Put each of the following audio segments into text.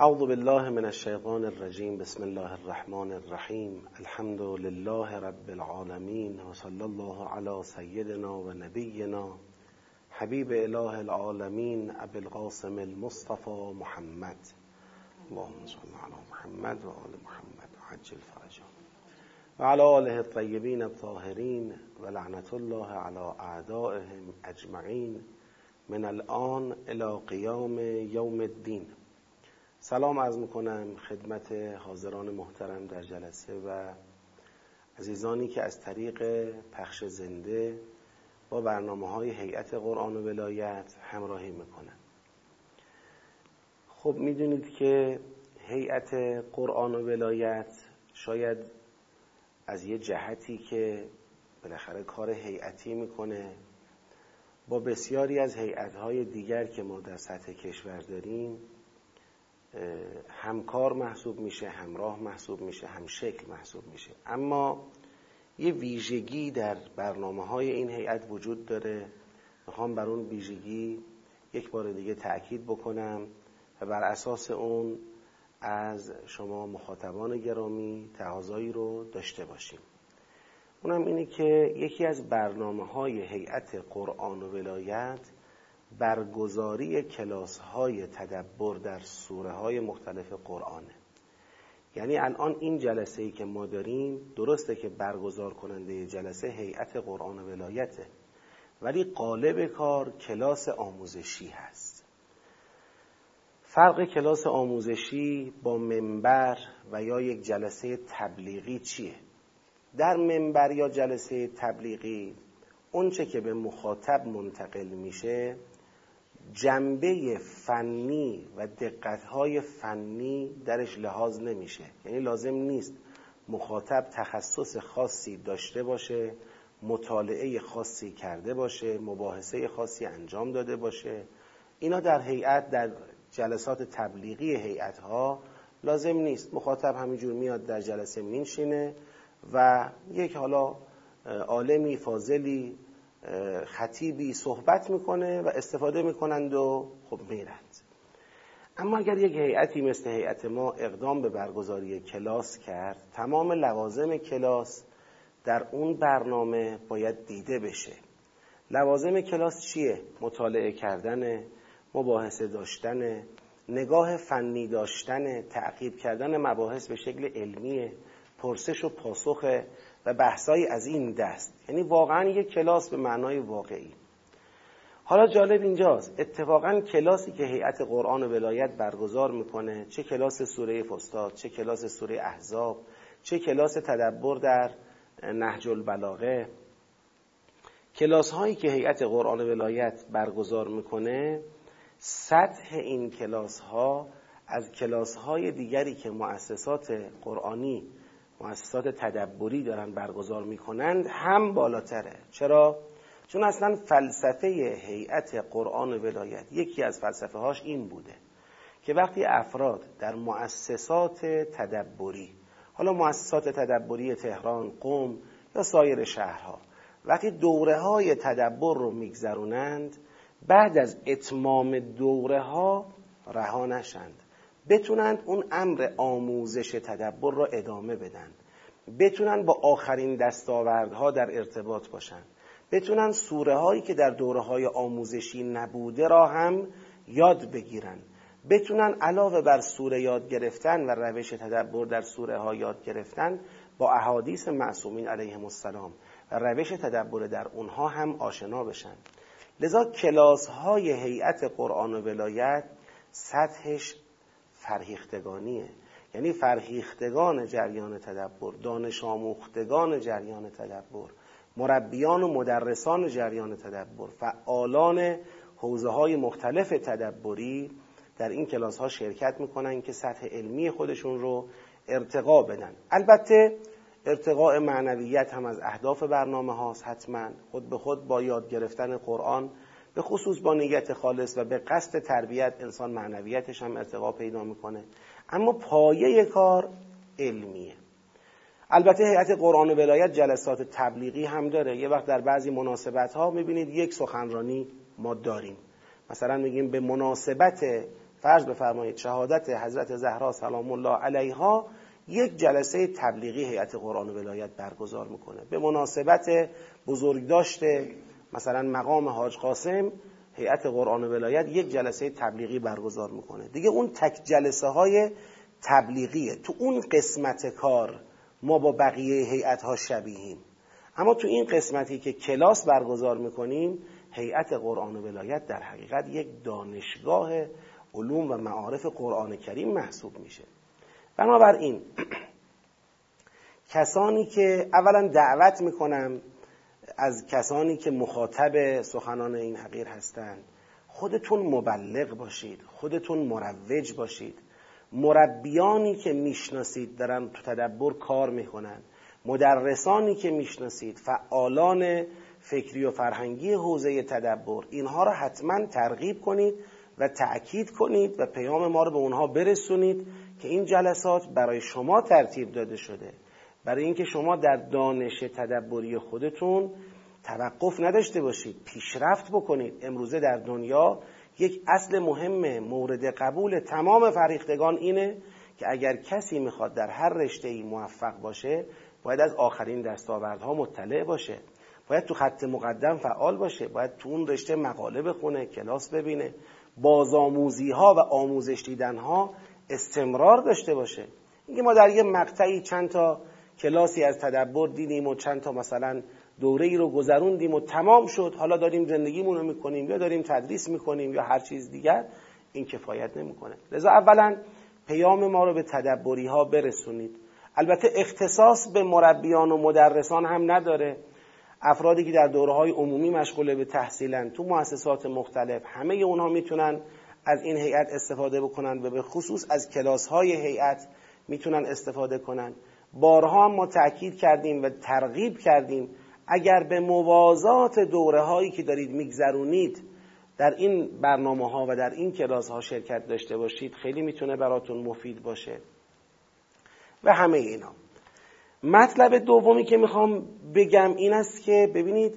أعوذ بالله من الشيطان الرجيم. بسم الله الرحمن الرحيم. الحمد لله رب العالمين وصلى الله على سيدنا ونبينا حبيب إله العالمين أبي القاسم المصطفى محمد. اللهم صل على محمد وآل محمد. عجل فرجه. وعلى آله الطيبين الطاهرين ولعنة الله على أعدائهم أجمعين. من الآن إلى قيام يوم الدين. سلام عرض می‌کنم خدمت حاضران محترم در جلسه و عزیزانی که از طریق پخش زنده با برنامه های هیئت قرآن و ولایت همراهی می‌کنن. خب می‌دونید که هیئت قرآن و ولایت شاید از یه جهتی که بالاخره کار هیئتی می‌کنه با بسیاری از هیئت‌های دیگر که ما در سطح کشور داریم همکار محسوب میشه همراه محسوب میشه همشکل محسوب میشه. اما یه ویژگی در برنامه های این هیئت وجود داره. می‌خوام بر اون ویژگی یک بار دیگه تأکید بکنم و بر اساس اون از شما مخاطبان گرامی تقاضایی رو داشته باشیم. اونم اینه که یکی از برنامه های هیئت قرآن و ولایت برگزاری کلاس های تدبر در سوره های مختلف قرآنه یعنی الان این جلسه ای که ما داریم درسته که برگزار کننده جلسه هیئت قرآن و ولایته ولی قالب کار کلاس آموزشی هست. فرق کلاس آموزشی با منبر و یا یک جلسه تبلیغی چیه؟ در منبر یا جلسه تبلیغی اونچه که به مخاطب منتقل میشه جنبه فنی و دقتهای فنی درش لحاظ نمیشه. یعنی لازم نیست مخاطب تخصص خاصی داشته باشه مطالعه خاصی کرده باشه مباحثه خاصی انجام داده باشه. اینا در هیئت در جلسات تبلیغی هیئت ها لازم نیست. مخاطب همینجور میاد در جلسه مینشینه و یک حالا عالمی فاضلی خطیبی صحبت می‌کنه و استفاده می‌کنند و خب میرند اما اگر یک هیئتی مثل هیئت ما اقدام به برگزاری کلاس کرد تمام لوازم کلاس در اون برنامه باید دیده بشه لوازم کلاس چیه؟ مطالعه کردن مباحثه داشتن نگاه فنی داشتن تعقیب کردن مباحث به شکل علمی پرسش و پاسخ و بحثایی از این دست. یعنی واقعا یک کلاس به معنای واقعی. حالا جالب اینجاست. اتفاقا کلاسی که هیئت قرآن و ولایت برگزار می‌کنه چه کلاس سوره فستاد چه کلاس سوره احزاب چه کلاس تدبر در نهج البلاغه. کلاس هایی که هیئت قرآن و ولایت برگزار می‌کنه سطح این کلاس ها از کلاس های دیگری که مؤسسات قرآنی مؤسسات تدبری دارن برگزار می‌کنند هم بالاتره چرا؟ چون اصلا فلسفه هیئت قرآن و ولایت یکی از فلسفه هاش این بوده که وقتی افراد در مؤسسات تدبری حالا مؤسسات تدبری تهران، قم یا سایر شهرها وقتی دوره های تدبر رو میگذرونند بعد از اتمام دوره ها رها نشند بتونند اون امر آموزش تدبر را ادامه بدن. بتونن با آخرین دستاوردها در ارتباط باشن. بتونن سوره هایی که در دوره های آموزشی نبوده را هم یاد بگیرن. بتونن علاوه بر سوره یاد گرفتن و روش تدبر در سوره ها یاد گرفتن با احادیث معصومین علیهم السلام و روش تدبر در اونها هم آشنا بشن. لذا کلاس های هیئت قرآن و ولایت سطحش فرهیختگانیه. یعنی فرهیختگان جریان تدبر دانش آموختگان جریان تدبر مربیان و مدرسان جریان تدبر فعالان حوزه های مختلف تدبری در این کلاس ها شرکت می‌کنن که سطح علمی خودشون رو ارتقا بدن. البته ارتقاء معنویت هم از اهداف برنامه هاست حتما. خود به خود با یاد گرفتن قرآن به خصوص با نیت خالص و به قصد تربیت انسان معنویتش هم ارتقا پیدا می‌کنه. اما پایه کار علمیه. البته هیئت قرآن و ولایت جلسات تبلیغی هم داره. یه وقت در بعضی مناسبت ها می‌بینید یک سخنرانی ما داریم. مثلا میگیم به مناسبت فرض بفرمایید شهادت حضرت زهرا سلام الله علیها یک جلسه تبلیغی هیئت قرآن و ولایت برگزار می‌کنه. به مناسبت بزرگ داشته مثلا مقام حاج قاسم هیئت قرآن و ولایت یک جلسه تبلیغی برگزار می‌کنه. دیگه اون تک جلسه های تبلیغیه. تو اون قسمت کار ما با بقیه هیئت ها شبیهیم. اما تو این قسمتی که کلاس برگزار می‌کنیم هیئت قرآن و ولایت در حقیقت یک دانشگاه علوم و معارف قرآن کریم محسوب میشه. بنابراین کسانی که اولا دعوت می‌کنم از کسانی که مخاطب سخنان این حقیر هستند خودتون مبلغ باشید خودتون مروج باشید. مربیانی که می‌شناسید دارن تو تدبر کار می‌کنن. مدرسانی که می‌شناسید فعالان فکری و فرهنگی حوزه تدبر اینها را حتما ترغیب کنید و تأکید کنید و پیام ما رو به اونها برسونید که این جلسات برای شما ترتیب داده شده. برای اینکه شما در دانش تدبری خودتون توقف نداشته باشید پیشرفت بکنید. امروزه در دنیا یک اصل مهم مورد قبول تمام فریختگان اینه که اگر کسی می‌خواد در هر رشته ای موفق باشه باید از آخرین دستاوردها مطلع باشه. باید تو خط مقدم فعال باشه. باید تو اون رشته مقاله بخونه کلاس ببینه. بازآموزی ها و آموزش دیدن ها استمرار داشته باشه. اینکه ما در یه مقطعی چند تا کلاسی از تدبر دیدیم و چند تا مثلا دوره ای رو گذروندیم و تمام شد. حالا داریم زندگیمون رو می‌کنیم یا داریم تدریس می‌کنیم یا هر چیز دیگر این کفایت نمی‌کنه. لذا اولا پیام ما رو به تدبری ها برسونید. البته اختصاص به مربیان و مدرسان هم نداره. افرادی که در دوره های عمومی مشغول به تحصیلن تو مؤسسات مختلف همه اونها می‌تونن از این هیئت استفاده بکنن و به خصوص از کلاس های هیئت می‌تونن استفاده کنن. بارها ما تاکید کردیم و ترغیب کردیم اگر به موازات دوره هایی که دارید میگذرونید در این برنامه ها و در این کلاس ها شرکت داشته باشید خیلی می‌تونه براتون مفید باشه. و همه اینا. مطلب دومی که می‌خوام بگم این است که ببینید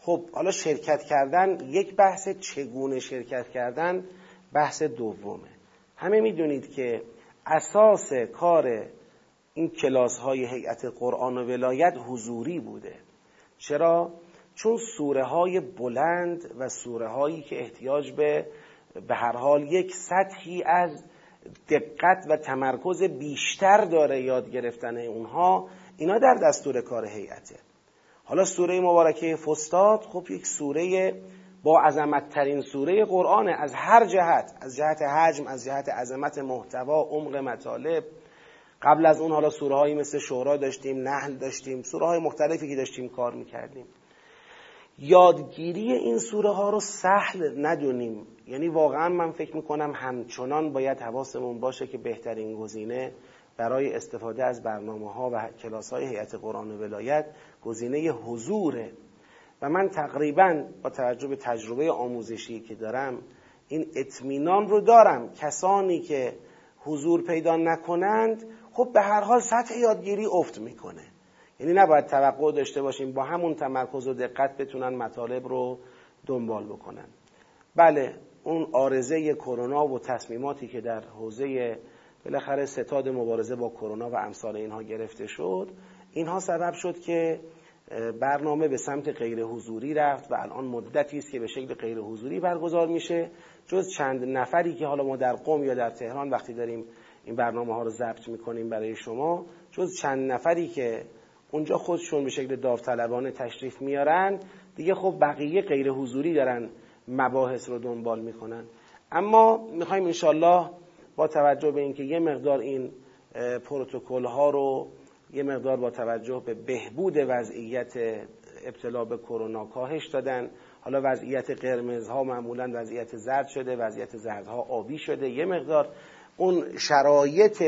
خب حالا شرکت کردن یک بحث چگونه شرکت کردن؟ بحث دومه. همه می‌دونید که اساس کار این کلاس های هیئت قرآن و ولایت حضوری بوده چرا؟ چون سوره های بلند و سوره هایی که احتیاج به به هر حال یک سطحی از دقت و تمرکز بیشتر داره یاد گرفتن اونها اینا در دستور کار هیئته حالا سوره مبارکه فستاد خب یک سوره با عظمت ترین سوره قرآن از هر جهت از جهت حجم از جهت عظمت محتوا عمق مطالب قبل از اون حالا سوره هایی مثل شورا داشتیم نحل داشتیم سوره های مختلفی که داشتیم کار می‌کردیم. یادگیری این سوره ها رو سهل ندونیم. یعنی واقعا من فکر می‌کنم همچنان باید حواسمون باشه که بهترین گزینه برای استفاده از برنامه ها و کلاس های هیئت قرآن و ولایت گزینه حضوره. و من تقریبا با توجه به تجربه آموزشی که دارم این اطمینان رو دارم. کسانی که حضور پیدا نکنند خب به هر حال سطح یادگیری افت می‌کنه. یعنی نباید توقع داشته باشیم با همون تمرکز و دقت بتونن مطالب رو دنبال بکنن. بله اون آرزه کرونا و تصمیماتی که در حوزه بالاخره ستاد مبارزه با کرونا و امثال اینها گرفته شد اینها سبب شد که برنامه به سمت غیر حضوری رفت و الان مدتی است که به شکل غیر حضوری برگزار میشه. جز چند نفری که حالا ما در قم یا در تهران وقتی داریم این برنامه ها رو ضبط می‌کنیم برای شما. جز چند نفری که اونجا خودشون به شکل داوطلبانه تشریف میارن دیگه خب بقیه غیر حضوری دارن مباحث رو دنبال می‌کنن. اما می‌خوایم انشالله با توجه به اینکه یه مقدار این پروتکل ها رو یه مقدار با توجه به بهبود وضعیت ابتلا به کرونا کاهش دادن. حالا وضعیت قرمز ها معمولا وضعیت زرد شده وضعیت زردها آبی شده. یه مقدار اون شرایط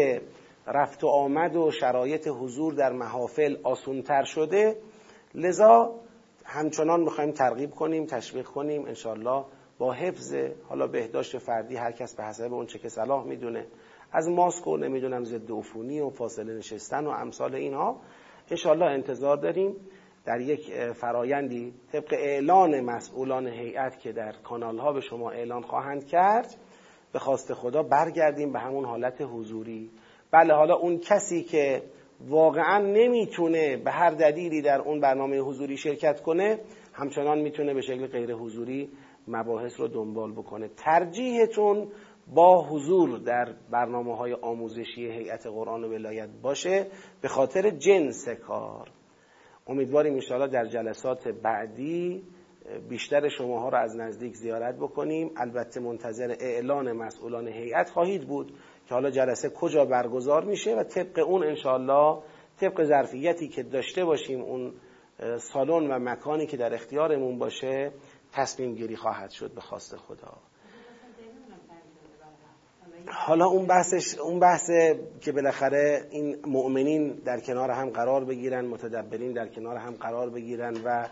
رفت و آمد و شرایط حضور در محافل آسونتر شده. لذا همچنان می‌خوایم ترغیب کنیم تشویق کنیم انشالله با حفظ حالا بهداشت فردی هر کس به حسب اون چه که صلاح می‌دونه. از ماسک و نمی‌دونم ضد عفونی و فاصله نشستن و امثال اینها انشالله انتظار داریم. در یک فرایندی طبق اعلان مسئولان هیئت که در کانال ها به شما اعلان خواهند کرد به خواست خدا برگردیم به همون حالت حضوری. بله حالا اون کسی که واقعا نمی‌تونه به هر دلیلی در اون برنامه حضوری شرکت کنه همچنان می‌تونه به شکل غیر حضوری مباحث رو دنبال بکنه. ترجیحتون با حضور در برنامه های آموزشی هیئت قرآن و ولایت باشه به خاطر جنس کار. امیدواریم انشاءالله در جلسات بعدی بیشتر شماها رو از نزدیک زیارت بکنیم. البته منتظر اعلان مسئولان هیئت خواهید بود که حالا جلسه کجا برگزار میشه و طبق اون انشاءالله طبق ظرفیتی که داشته باشیم اون سالن و مکانی که در اختیارمون باشه تصمیم گیری خواهد شد به خواست خدا. حالا اون بحثش اون بحث که بالاخره این مؤمنین در کنار هم قرار بگیرن متدبرین در کنار هم قرار بگیرن و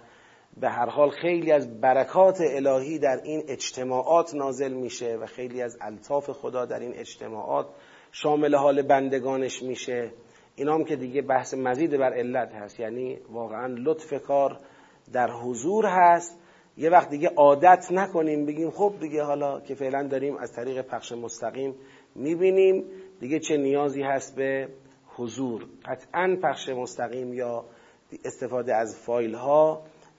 به هر حال خیلی از برکات الهی در این اجتماعات نازل میشه و خیلی از الطاف خدا در این اجتماعات شامل حال بندگانش میشه. اینام که دیگه بحث مزید بر علت هست. یعنی واقعا لطف کار در حضور هست. یه وقت دیگه عادت نکنیم بگیم خب دیگه حالا که فعلا داریم از طریق پخش مستقیم می‌بینیم. دیگه چه نیازی هست به حضور؟ قطعا پخش مستقیم یا استفاده از فایل ها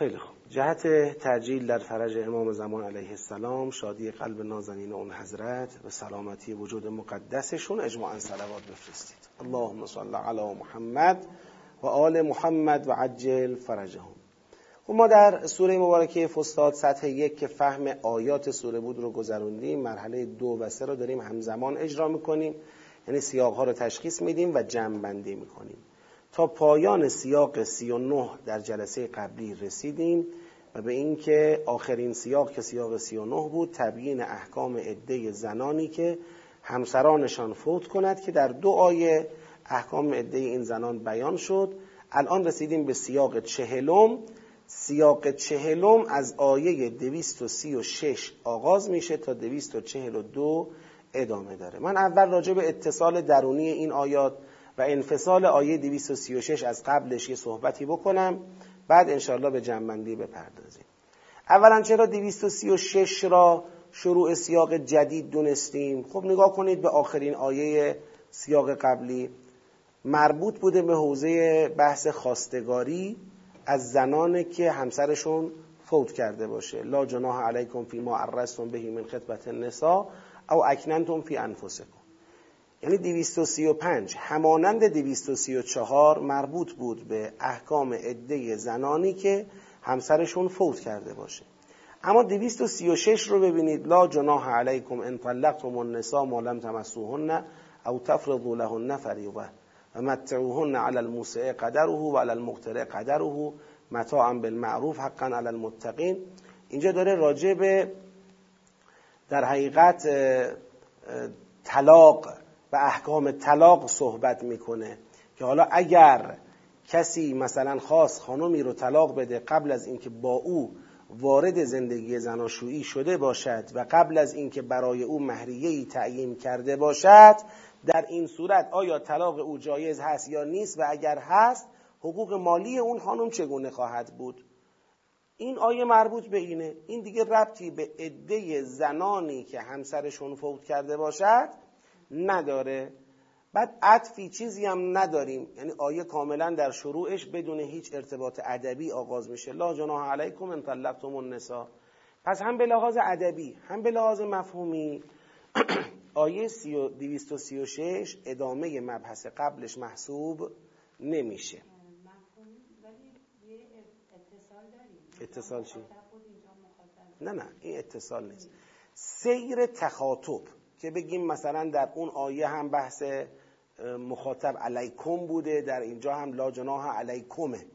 خیلی خوب. جهت تجلیل در فرج امام زمان علیه السلام شادی قلب نازنین اون حضرت و سلامتی وجود مقدسشون اجماعا صلوات بفرستید. اللهم صل علی محمد و آل محمد و عجل فرجهم. و خب ما در سوره مبارکه فستاد سطح یک که فهم آیات سوره بود رو گذروندیم مرحله دو و سه رو داریم همزمان اجرا می‌کنیم. یعنی سیاق ها رو تشخیص میدیم و جمع بندی می‌کنیم. تا پایان سیاق 39 در جلسه قبلی رسیدیم و به اینکه آخرین سیاق که سیاق 39 بود تبیین احکام عده زنانی که همسرانشان فوت کند که در دو آیه احکام عده این زنان بیان شد. الان رسیدیم به سیاق چهلم. سیاق چهلم از آیه 236 آغاز میشه تا 242 ادامه داره. من اول راجع به اتصال درونی این آیات و انفصال آیه 236 از قبلش یه صحبتی بکنم. بعد انشاءالله به جنبندی بپردازیم. اولا چرا 236 را شروع سیاق جدید دونستیم؟ خب نگاه کنید به آخرین آیه سیاق قبلی. مربوط بوده به حوزه بحث خواستگاری از زنانی که همسرشون فوت کرده باشه. لا جناح علیکم فی ما عرستم بهی من خطبت النساء او اکننتم فی انفسکم. یعنی 235 همانند 234 مربوط بود به احکام عده زنانی که همسرشون فوت کرده باشه. اما 236 رو ببینید. لا جناح علیکم ان طلقتم النساء ما لم تمسوهن او تفرضوا لهن فریضه و متعوهن علی الموسع قدره و علی المقتر قدره متاعا بالمعروف حقا علی المتقین. اینجا داره راجع به در حقیقت طلاق و احکام طلاق صحبت می‌کنه که حالا اگر کسی مثلا خاص خانمی رو طلاق بده قبل از اینکه با او وارد زندگی زناشویی شده باشد و قبل از اینکه برای او مهریه‌ای تعیین کرده باشد در این صورت آیا طلاق او جایز هست یا نیست؟ و اگر هست حقوق مالی اون خانم چگونه خواهد بود؟ این آیه مربوط به اینه. این دیگه ربطی به عده زنانی که همسرشون فوت کرده باشد نداره. بعد عطفی چیزی هم نداریم. یعنی آیه کاملا در شروعش بدون هیچ ارتباط ادبی آغاز میشه. لا جناح علیکم ان طلقتم النساء. پس هم به لحاظ ادبی هم به لحاظ مفهومی آیه 236 ادامه مبحث قبلش محسوب نمیشه. اتصال چی؟ نه نه این اتصال نیست. سیر تخاطب. که بگیم مثلا در اون آیه هم بحث مخاطب علیکم بوده در اینجا هم لا جناح علیکمه.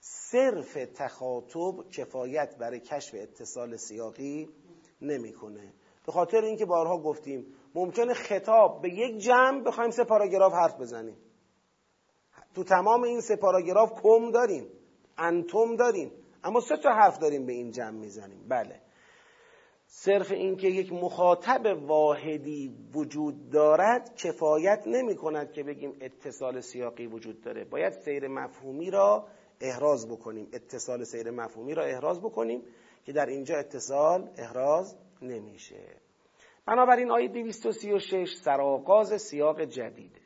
صرف تخاطب کفایت برای کشف اتصال سیاقی نمی‌کنه. به خاطر اینکه بارها گفتیم ممکنه خطاب به یک جمع بخوایم سه پاراگراف حرف بزنیم. تو تمام این سه پاراگراف کم داریم انتم داریم اما سه تا حرف داریم به این جمع می‌زنیم. بله. صرف اینکه یک مخاطب واحدی وجود دارد کفایت نمی کند که بگیم اتصال سیاقی وجود داره. باید سیر مفهومی را احراز بکنیم. اتصال سیر مفهومی را احراز بکنیم که در اینجا اتصال احراز نمیشه. بنابراین آیه 236 سرآغاز سیاق جدیده.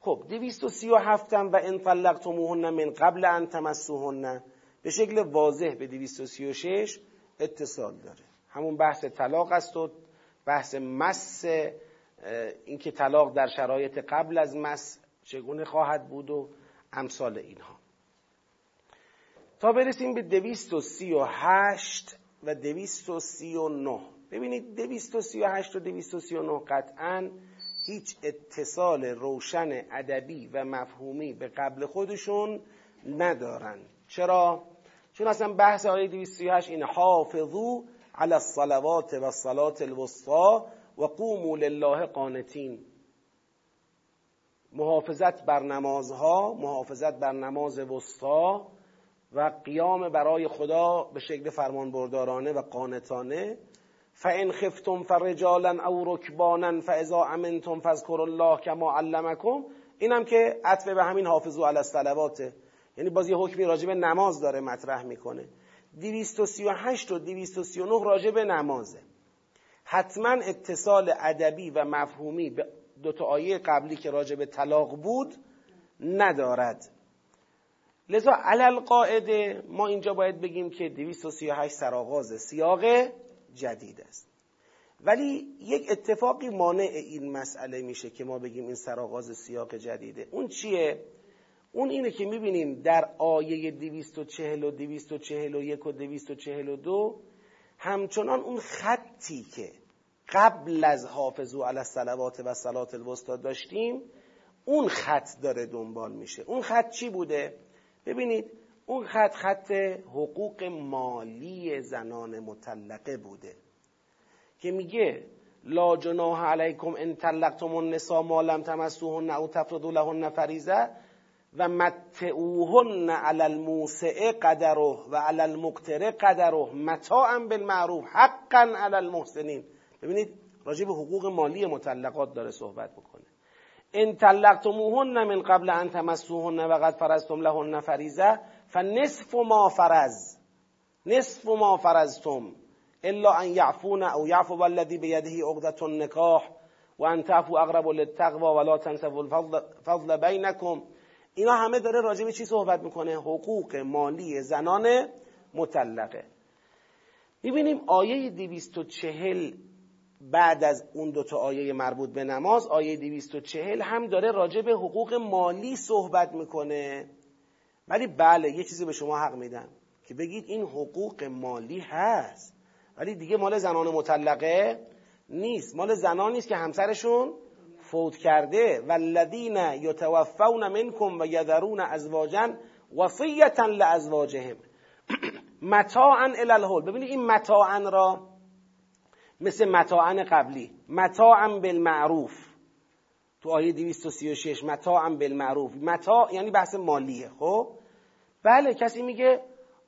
خب 237 و ان طلقتموهن من قبل ان تمسوهن به شکل واضح به 236 اتصال داره. همون بحث طلاق است و بحث مس اینکه طلاق در شرایط قبل از مس چگونه خواهد بود و امثال اینها. تا برسیم به 238 و 239 ببینید 238 و 239 قطعا هیچ اتصال روشن ادبی و مفهومی به قبل خودشون ندارن. چرا؟ چون اصلا بحث آیه 238 این حافظو علی الصلوات و الصلات الوسطا و قوموا لله قانتین. محافظت بر نمازها محافظت بر نماز وسطا و قیام برای خدا به شکل فرمانبردارانه و قانتانه. فان خفتم فرجالا او رکبانا فاذا امنتم فاذكروا الله کما علمکم اینم که عطف به همین حافظو علی الصلوات. یعنی باز یه حکمی راجع به نماز داره مطرح می‌کنه. 238 و 239 راجع به نمازه. حتما اتصال ادبی و مفهومی به دو تا آیه قبلی که راجع به طلاق بود ندارد. لذا علل قاعده ما اینجا باید بگیم که 238 سرآغاز سیاق جدید است. ولی یک اتفاقی مانع این مسئله میشه که ما بگیم این سرآغاز سیاق جدیده. اون چیه؟ اون اینه که می‌بینیم در آیه 240 و 241 و 242 همچنان اون خطی که قبل از حافظو علی الصلوات و صلات الوسطا داشتیم اون خط داره دنبال میشه. اون خط چی بوده؟ ببینید اون خط خط حقوق مالی زنان مطلقه بوده که میگه لا جناح علیکم ان طلقتم النساء ما لم تمسوهن او تفرضوا لهن فریضه. و متعوهن علی الموسع قدره و علی المقتر قدره متاعا بالمعروف حقا علی المحسنین. ببینید راجع به حقوق مالی مطلقات داره صحبت بکنه ان طلقتموهن من قبل ان تمسوهن و قد فرضتم لهن فریضه فنصف ما فرض نصف ما فرضتم الا ان یعفون او یعفو الذی بیده عقدة النکاح و ان تعفو اقرب للتقوا ولا تنسفوا الفضل بینکم. اینا همه داره راجع به چی صحبت می‌کنه؟ حقوق مالی زنان مطلقه. می‌بینیم آیه 240 بعد از اون دوتا آیه مربوط به نماز آیه 240 هم داره راجع به حقوق مالی صحبت می‌کنه. ولی بله یه چیزی به شما حق میدم که بگید این حقوق مالی هست ولی دیگه مال زنان مطلقه نیست. مال زنانی است که همسرشون فوت کرده والذین یتوفون منکم و یذرون ازواجا وصیتا لازواجهم. متاعا الی ببینید این متاعا را مثل متاعا قبلی. متاعا بالمعروف. تو آیه 236 متاعا بالمعروف. متاع یعنی بحث مالیه خب؟ بله کسی میگه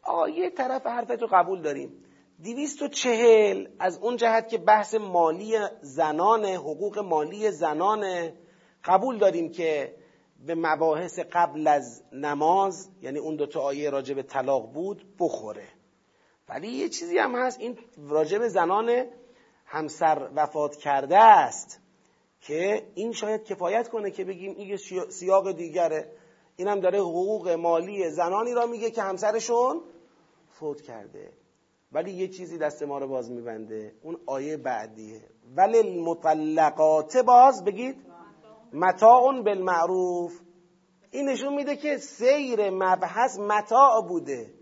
آقا یه طرف حرفتو قبول داریم. دیویست و چهل از اون جهت که بحث مالی زنان حقوق مالی زنان قبول داریم که به مباحث قبل از نماز یعنی اون دوتا آیه راجع طلاق بود بخوره. ولی یه چیزی هم هست این راجع زنان همسر وفات کرده است که این شاید کفایت کنه که بگیم این سیاق دیگره. اینم داره حقوق مالی زنانی را میگه که همسرشون فوت کرده. ولی یه چیزی دست ما رو باز میبنده. اون آیه بعدیه. ولی المطلقات باز بگید متاع بالمعروف. این نشون میده که سیر مبحث متاع بوده.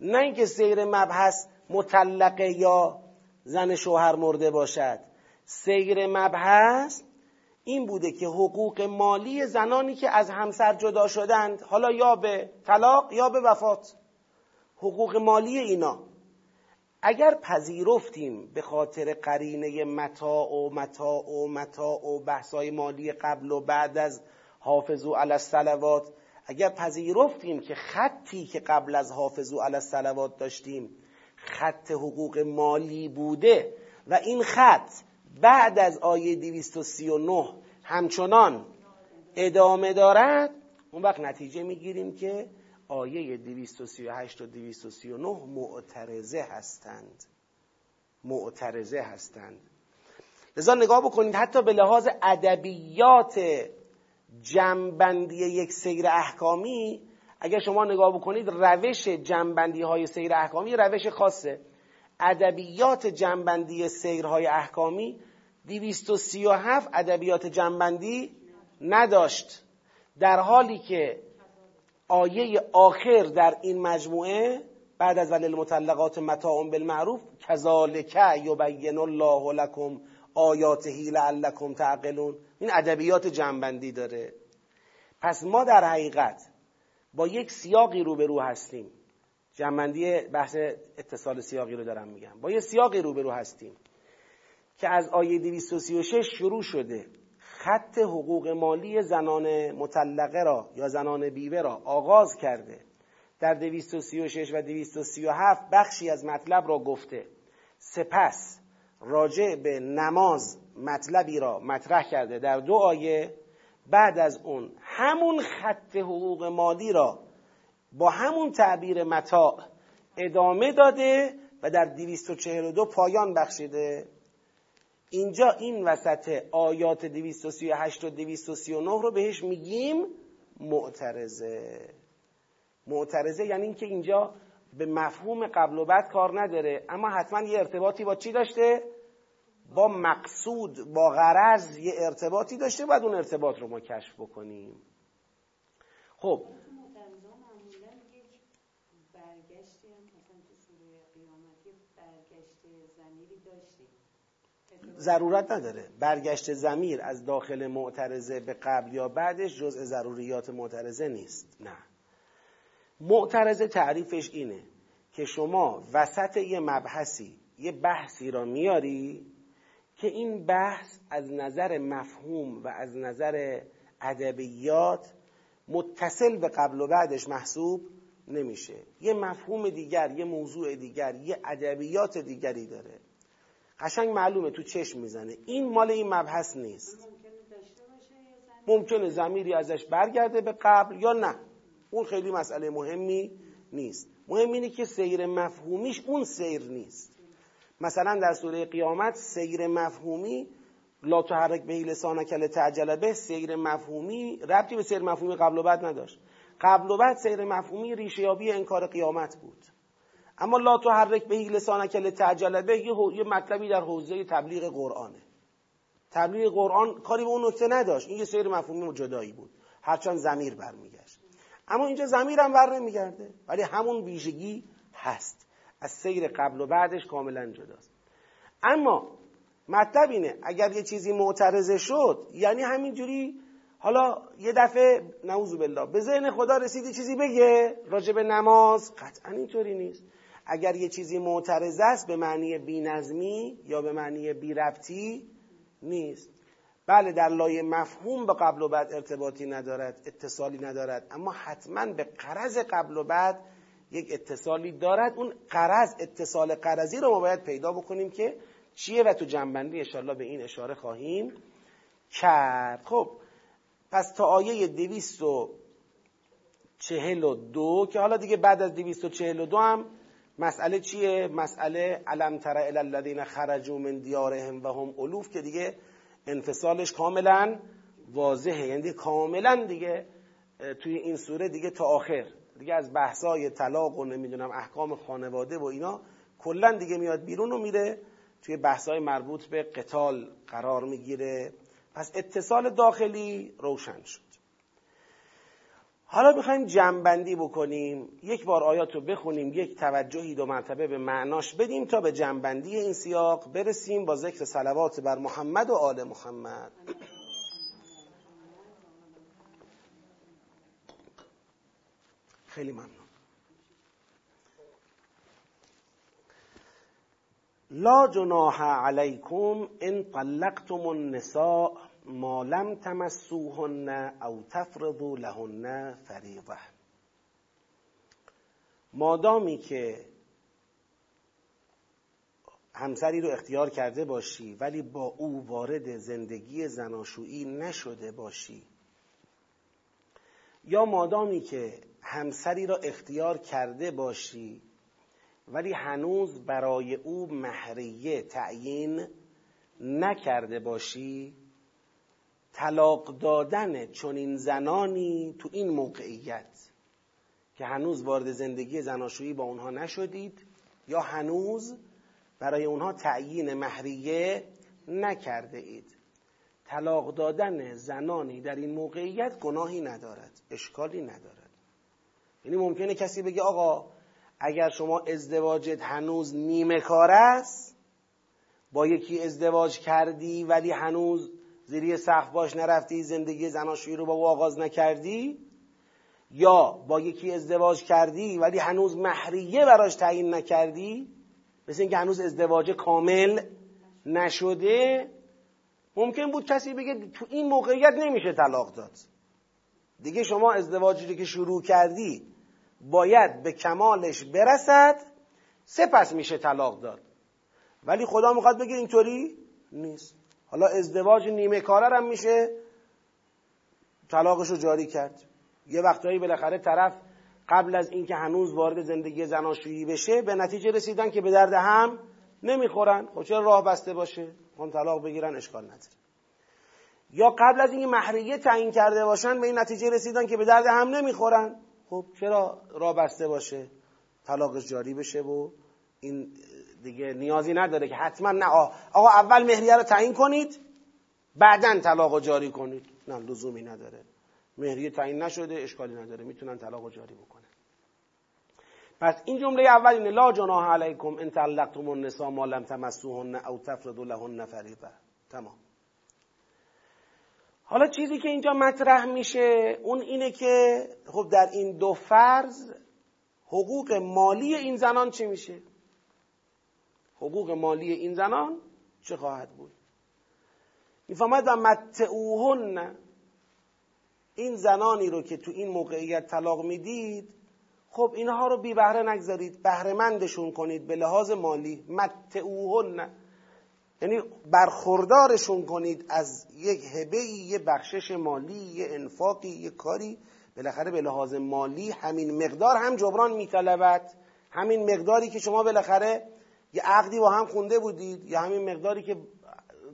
نه اینکه سیر مبحث مطلقه یا زن شوهر مرده باشد. سیر مبحث این بوده که حقوق مالی زنانی که از همسر جدا شدند حالا یا به طلاق یا به وفات. حقوق مالی اینا. اگر پذیرفتیم به خاطر قرینه متا و متا و متا و بحثای مالی قبل و بعد از حافظو علی الصلوات اگر پذیرفتیم که خطی که قبل از حافظو علی الصلوات داشتیم خط حقوق مالی بوده و این خط بعد از آیه 239 همچنان ادامه دارد اون وقت نتیجه می‌گیریم که آیه 238 و 239 معترضه هستند. معترضه هستند. لذا نگاه بکنید حتی به لحاظ ادبیات جمعبندی یک سیر احکامی اگر شما نگاه بکنید روش جمعبندی های سیر احکامی روش خاصه. ادبیات جمعبندی سیرهای احکامی 237 ادبیات جمعبندی نداشت. در حالی که آیه آخر در این مجموعه بعد از ولی المطلقات متاع بالمعروف کذالک یبین الله لکم آیاته لعلکم تعقلون. این ادبیات جنبندی داره. پس ما در حقیقت با یک سیاقی روبرو هستیم. جنبندی بحث اتصال سیاقی رو دارم میگم. با یک سیاقی روبرو هستیم که از آیه 236 شروع شده. خط حقوق مالی زنان مطلقه را یا زنان بیوه را آغاز کرده. در 236 و 237 بخشی از مطلب را گفته. سپس راجع به نماز مطلبی را مطرح کرده. در دو آیه بعد از اون همون خط حقوق مالی را با همون تعبیر متاع ادامه داده و در 242 پایان بخشیده. اینجا این وسط آیات 238 و 239 رو بهش میگیم معترضه. معترضه یعنی اینکه اینجا به مفهوم قبل و بعد کار نداره. اما حتما یه ارتباطی با چی داشته؟ با مقصود با غرض یه ارتباطی داشته باید اون ارتباط رو ما کشف بکنیم. خب ضرورت نداره. برگشت زمیر از داخل معترضه به قبل یا بعدش جزء ضروریات معترضه نیست. نه. معترضه تعریفش اینه که شما وسط یه مبحثی یه بحثی را میاری که این بحث از نظر مفهوم و از نظر ادبیات متصل به قبل و بعدش محسوب نمیشه. یه مفهوم دیگر یه موضوع دیگر یه ادبیات دیگری داره. قشنگ معلومه تو چشم می‌زنه. این مال این مبحث نیست. ممکنه زمیری ازش برگرده به قبل یا نه. اون خیلی مسئله مهمی نیست. مهم اینه که سیر مفهومیش اون سیر نیست. مثلا در سوره قیامت سیر مفهومی لا تحرک به لسانک تعجل به سیر مفهومی ربطی به سیر مفهومی قبل و بعد نداشت. قبل و بعد سیر مفهومی ریشیابی انکار قیامت بود. اما لا تحرک به لسانک لتعجل به یه مطلبی در حوزه تبلیغ قرآنه. تبلیغ قرآن کاری به اون نکته نداشت. این یه سیر مفهومی جدایی بود. هرچند زمیر برمیگشت. اما اینجا زمیر هم بر نمیگرده. ولی همون ویژگی هست. از سیر قبل و بعدش کاملا جداست. اما مطلب اینه اگر یه چیزی معترضه شد یعنی همینجوری حالا یه دفعه نعوذ بالله به ذهن خدا رسیدی چیزی بگه راجع نماز قطعا اینطوری نیست. اگر یه چیزی معترض است به معنی بینظمی یا به معنی بی ربطی نیست. بله در لایه مفهوم به قبل و بعد ارتباطی ندارد اتصالی ندارد اما حتما به قرض قبل و بعد یک اتصالی دارد. اون قرض اتصال قرضی رو ما باید پیدا بکنیم که چیه و تو جنبندی اشارلا به این اشاره خواهیم کرد. خب پس تا آیه دویست و چهل و دو که حالا دیگه بعد از دویست و چهل و دو هم مسئله چیه؟ مسئله علم تر الذین خرجوا من دیارهم و هم علوف که دیگه انفصالش کاملا واضحه. یعنی کاملا دیگه توی این سوره دیگه تا آخر. دیگه از بحثای طلاق و نمی‌دونم احکام خانواده و اینا کلا دیگه میاد بیرون و میره توی بحثای مربوط به قتال قرار می‌گیره. پس اتصال داخلی روشن شد. حالا می‌خوایم جمعبندی بکنیم. یک بار آیات رو بخونیم یک توجهی دو مرتبه به معناش بدیم تا به جمعبندی این سیاق برسیم با ذکر صلوات بر محمد و آل محمد. خیلی ممنون. لا جناح علیکم ان طلقتم النساء. ما لم تمسوهن او تفرضوا لهن فریضه مادامی که همسری رو اختیار کرده باشی ولی با او وارد زندگی زناشویی نشده باشی. یا مادامی که همسری را اختیار کرده باشی ولی هنوز برای او مهریه تعیین نکرده باشی طلاق دادن چنین زنانی تو این موقعیت که هنوز وارد زندگی زناشویی با اونها نشدید یا هنوز برای اونها تعیین مهریه نکرده اید. طلاق دادن زنانی در این موقعیت گناهی ندارد اشکالی ندارد. یعنی ممکنه کسی بگه آقا اگر شما ازدواجت هنوز نیمه کار است با یکی ازدواج کردی ولی هنوز زیری سخت باش نرفتی زندگی زناشویی رو با او آغاز نکردی؟ یا با یکی ازدواج کردی ولی هنوز مهریه براش تعیین نکردی؟ مثل اینکه هنوز ازدواج کامل نشده؟ ممکن بود کسی بگه تو این موقعیت نمیشه طلاق داد. دیگه شما ازدواجی رو که شروع کردی باید به کمالش برسد سپس میشه طلاق داد. ولی خدا می‌خواد بگه اینطوری نیست. حالا ازدواج نیمه کاره هم میشه طلاقش رو جاری کرد. یه وقتایی بالاخره طرف قبل از اینکه هنوز وارد زندگی زناشویی بشه به نتیجه رسیدن که به درد هم نمی‌خورن. خب چرا راه بسته باشه؟ اون طلاق بگیرن اشکال نداره. یا قبل از اینکه مهریه تعیین کرده باشن به این نتیجه رسیدن که به درد هم نمی‌خورن. خب چرا راه بسته باشه؟ طلاقش جاری بشه و این دیگه نیازی نداره که حتما نه. آقا اول مهریه رو تعیین کنید بعدا طلاق جاری کنید. نه لزومی نداره. مهریه تعیین نشده اشکالی نداره. می‌تونن طلاق جاری بکنن. پس این جمله اول اینه لا جناح علیکم ان طلقتم النساء ما لم تمسوهن او تفرضوا لهن فریضه. تمام. حالا چیزی که اینجا مطرح میشه اون اینه که خب در این دو فرض حقوق مالی این زنان چی میشه؟ حقوق مالی این زنان چه خواهد بود؟ می‌فهمد و متعوهن. این زنانی رو که تو این موقعیت طلاق می‌دید خب اینها رو بی بهره نگذارید بهرهمندشون کنید به لحاظ مالی. متعوهن. یعنی برخوردارشون کنید از یک هبه یه بخشش مالی یه انفاقی یه کاری. بالاخره به لحاظ مالی همین مقدار هم جبران میطلبد. همین مقداری که شما بالاخره یه عقدی با هم خونده بودید یا همین مقداری که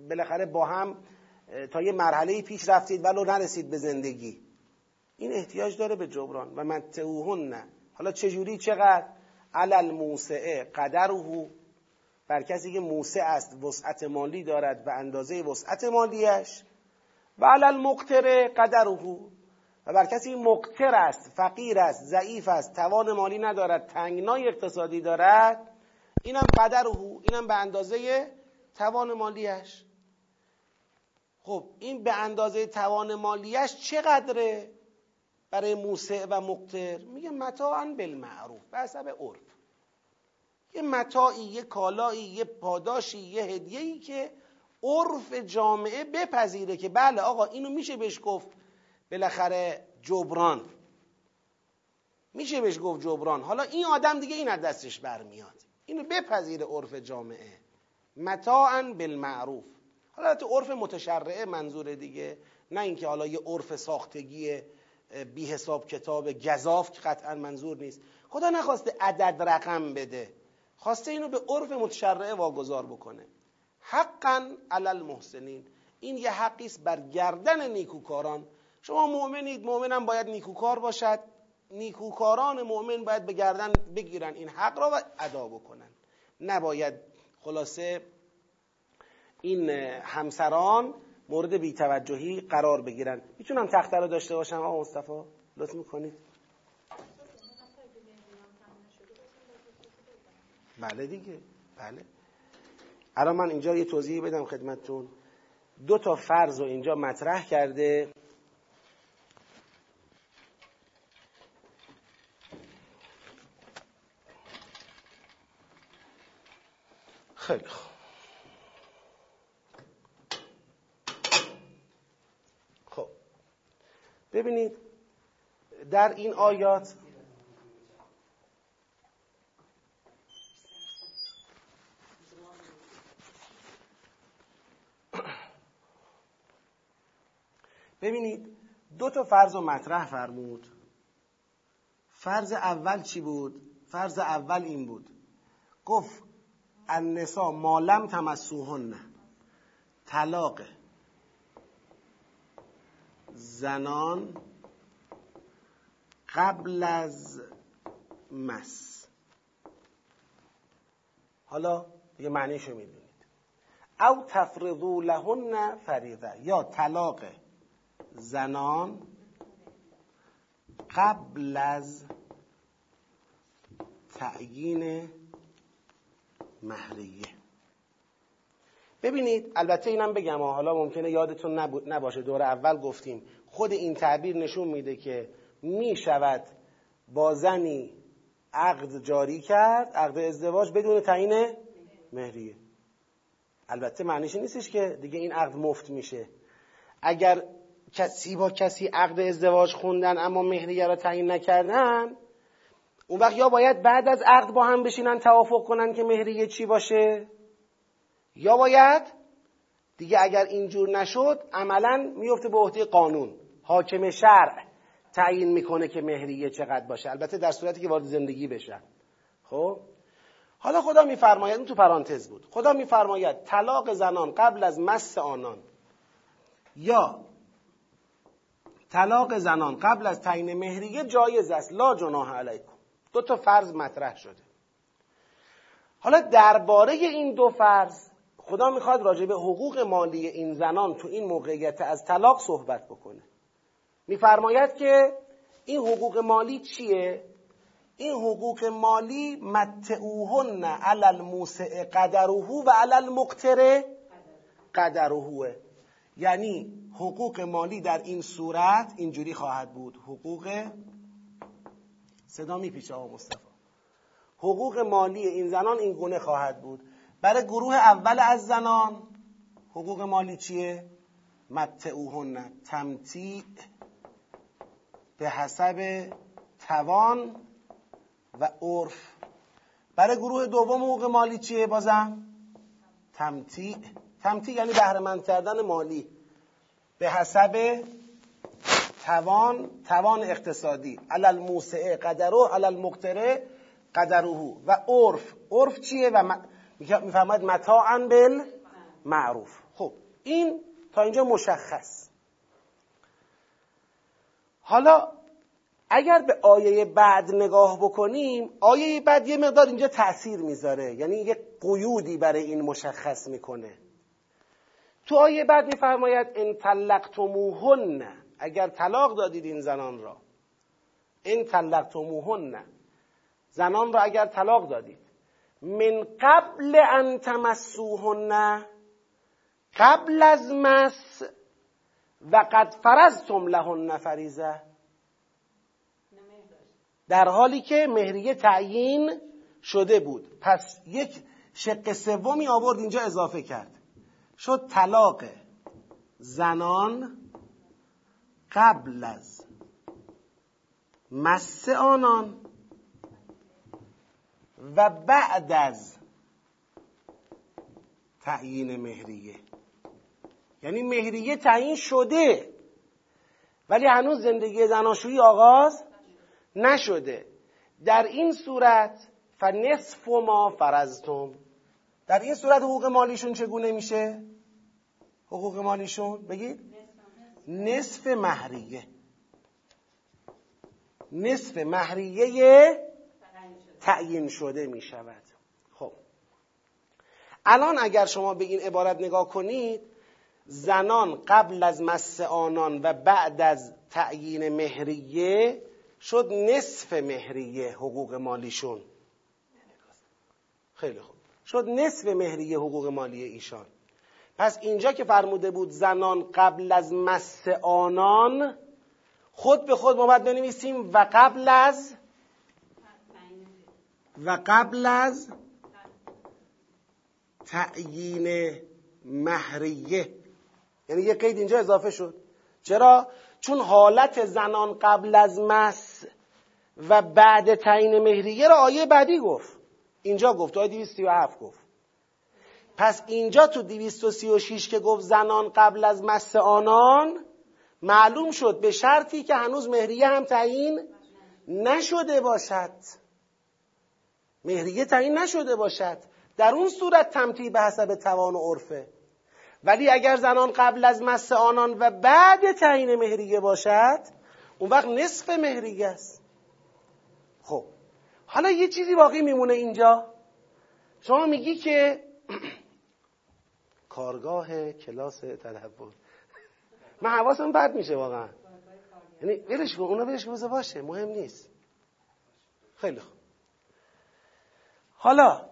بالاخره با هم تا یه مرحله پیش رفتید ولو نرسید به زندگی. این احتیاج داره به جبران. و متعوهن نه. حالا چجوری؟ چقدر؟ علل موسعه قدره بر کسی که موسع است وسعت مالی دارد به اندازه وسعت مالیش. و علل مقتر قدره و بر کسی مقتر است فقیر است ضعیف است توان مالی ندارد تنگنای اقتصادی دارد اینم قدره اینم به اندازه توان مالیش. خب این به اندازه توان مالیش چقدره برای موسع و مقتر؟ میگه متاعا بالمعروف به حسب عرف. یه متاعی یه کالایی یه پاداشی یه هدیه‌ای که عرف جامعه بپذیره که بله آقا اینو میشه بهش گفت بالاخره جبران. میشه بهش گفت جبران. حالا این آدم دیگه این از دستش برمیاد. اینو بپذیره عرف جامعه. متاعا بالمعروف. حالا تو عرف متشرعه منظور دیگه نه اینکه حالا یه عرف ساختگی بی حساب کتاب گذاف که قطعا منظور نیست. خدا نخواسته عدد رقم بده. خواسته اینو به عرف متشرعه واگذار بکنه. حقا علل محسنین این یه حقی است بر گردن نیکوکاران. شما مؤمنید مؤمنم باید نیکوکار باشد. نیکوکاران مؤمن باید به گردن بگیرن. این حق را و ادا بکنن. نباید خلاصه این همسران مورد بیتوجهی قرار بگیرن. می‌تونم تخته رو داشته باشم آقا مصطفی؟ لطف می‌کنید بله دیگه. بله. الان من اینجا یه توضیحی بدم خدمتتون. دو تا فرض رو اینجا مطرح کرده. خیلی خوب. خب. ببینید در این آیات ببینید دو تا فرض و مطرح فرمود. فرض اول چی بود؟ فرض اول این بود. گفت النسا مالم تمسوهن. طلاق زنان قبل از مس. حالا یه معنیشو می‌دونید. او تفرضو لهن فریضه یا طلاق زنان قبل از تعیین مهریه. ببینید البته اینم بگم حالا ممکنه یادتون نباشه دور اول گفتیم خود این تعبیر نشون میده که می‌شود با زنی عقد جاری کرد عقد ازدواج بدون تعیین مهریه. البته معنیش نیستش که دیگه این عقد مفت میشه. اگر کسی با کسی عقد ازدواج خوندن اما مهریه را تعیین نکردن اون وقت یا باید بعد از عقد با هم بشینن توافق کنن که مهریه چی باشه؟ یا باید دیگه اگر اینجور نشد عملا میفته به عهده قانون. حاکم شرع تعیین می‌کنه که مهریه چقدر باشه. البته در صورتی که وارد زندگی بشن خب؟ حالا خدا میفرماید این تو پرانتز بود. خدا میفرماید طلاق زنان قبل از مس آنان یا طلاق زنان قبل از تعیین مهریه جایز است. لا جناح علیکم. دو تا فرض مطرح شده. حالا درباره این دو فرض خدا می‌خواد راجع به حقوق مالی این زنان تو این موقعیت از طلاق صحبت بکنه. میفرماید که این حقوق مالی چیه؟ این حقوق مالی متعوهن علی الموسع قدره و علی قدره. یعنی حقوق مالی در این صورت اینجوری خواهد بود. حقوق صدا میپیچه آقا مصطفی. حقوق مالی این زنان این گونه خواهد بود. برای گروه اول از زنان حقوق مالی چیه؟ متعوهن تمتیع به حسب توان و عرف. برای گروه دوم حقوق مالی چیه بازم؟ تمتیع. تمتیع یعنی بهرهمند کردن مالی. به حسب توان توان اقتصادی. علل موسعه قدره علل مقتره قدره. و عرف. عرف چیه؟ و می‌فهمد متاعا بل معروف. خب این تا اینجا مشخص. حالا اگر به آیه بعد نگاه بکنیم آیه بعد یه مقدار اینجا تاثیر می‌ذاره. یعنی یه قیودی برای این مشخص می‌کنه. تو آیه بعد میفرماید ان طلقتموهن. اگر طلاق دادید این زنان را. ان طلقتموهن. زنان را اگر طلاق دادید. من قبل ان تمسوهن قبل از مس و قد فرضتم لهن فریزه در حالی که مهریه تعیین شده بود. پس یک شق سومی آورد اینجا اضافه کرد. شد طلاق زنان قبل از مس آنان و بعد از تعیین مهریه. یعنی مهریه تعیین شده ولی هنوز زندگی زناشویی آغاز نشده. در این صورت فنصف ما فرزتم در این صورت حقوق مالیشون چگونه میشه؟ حقوق مالیشون بگید. نصف مهریه. نصف مهریه تعیین شده می شود. خب. الان اگر شما به این عبارت نگاه کنید زنان قبل از مس آنان و بعد از تعیین مهریه شد نصف مهریه حقوق مالیشون. خیلی خوب. شد نصف مهریه حقوق مالی ایشان. پس اینجا که فرموده بود زنان قبل از مس آنان خود به خود ما باید بنویسیم و قبل از؟ و قبل از؟ تعیین مهریه. یعنی یه قید اینجا اضافه شد. چرا؟ چون حالت زنان قبل از مس و بعد تعیین مهریه را آیه بعدی گفت. اینجا گفت آیه 237 گفت. پس اینجا تو 236 که گفت زنان قبل از مس آنان معلوم شد به شرطی که هنوز مهریه هم تعیین نشده باشد. مهریه تعیین نشده باشد. در اون صورت تمتیع به حسب توان و عرفه. ولی اگر زنان قبل از مس آنان و بعد تعیین مهریه باشد اون وقت نصف مهریه است. خب حالا یه چیزی باقی میمونه اینجا. شما میگی که کارگاه کلاس تدبر. من حواسم بد میشه واقعا. یعنی ولش کن اونا ولش کن باشه مهم نیست. خیلی خوب. حالا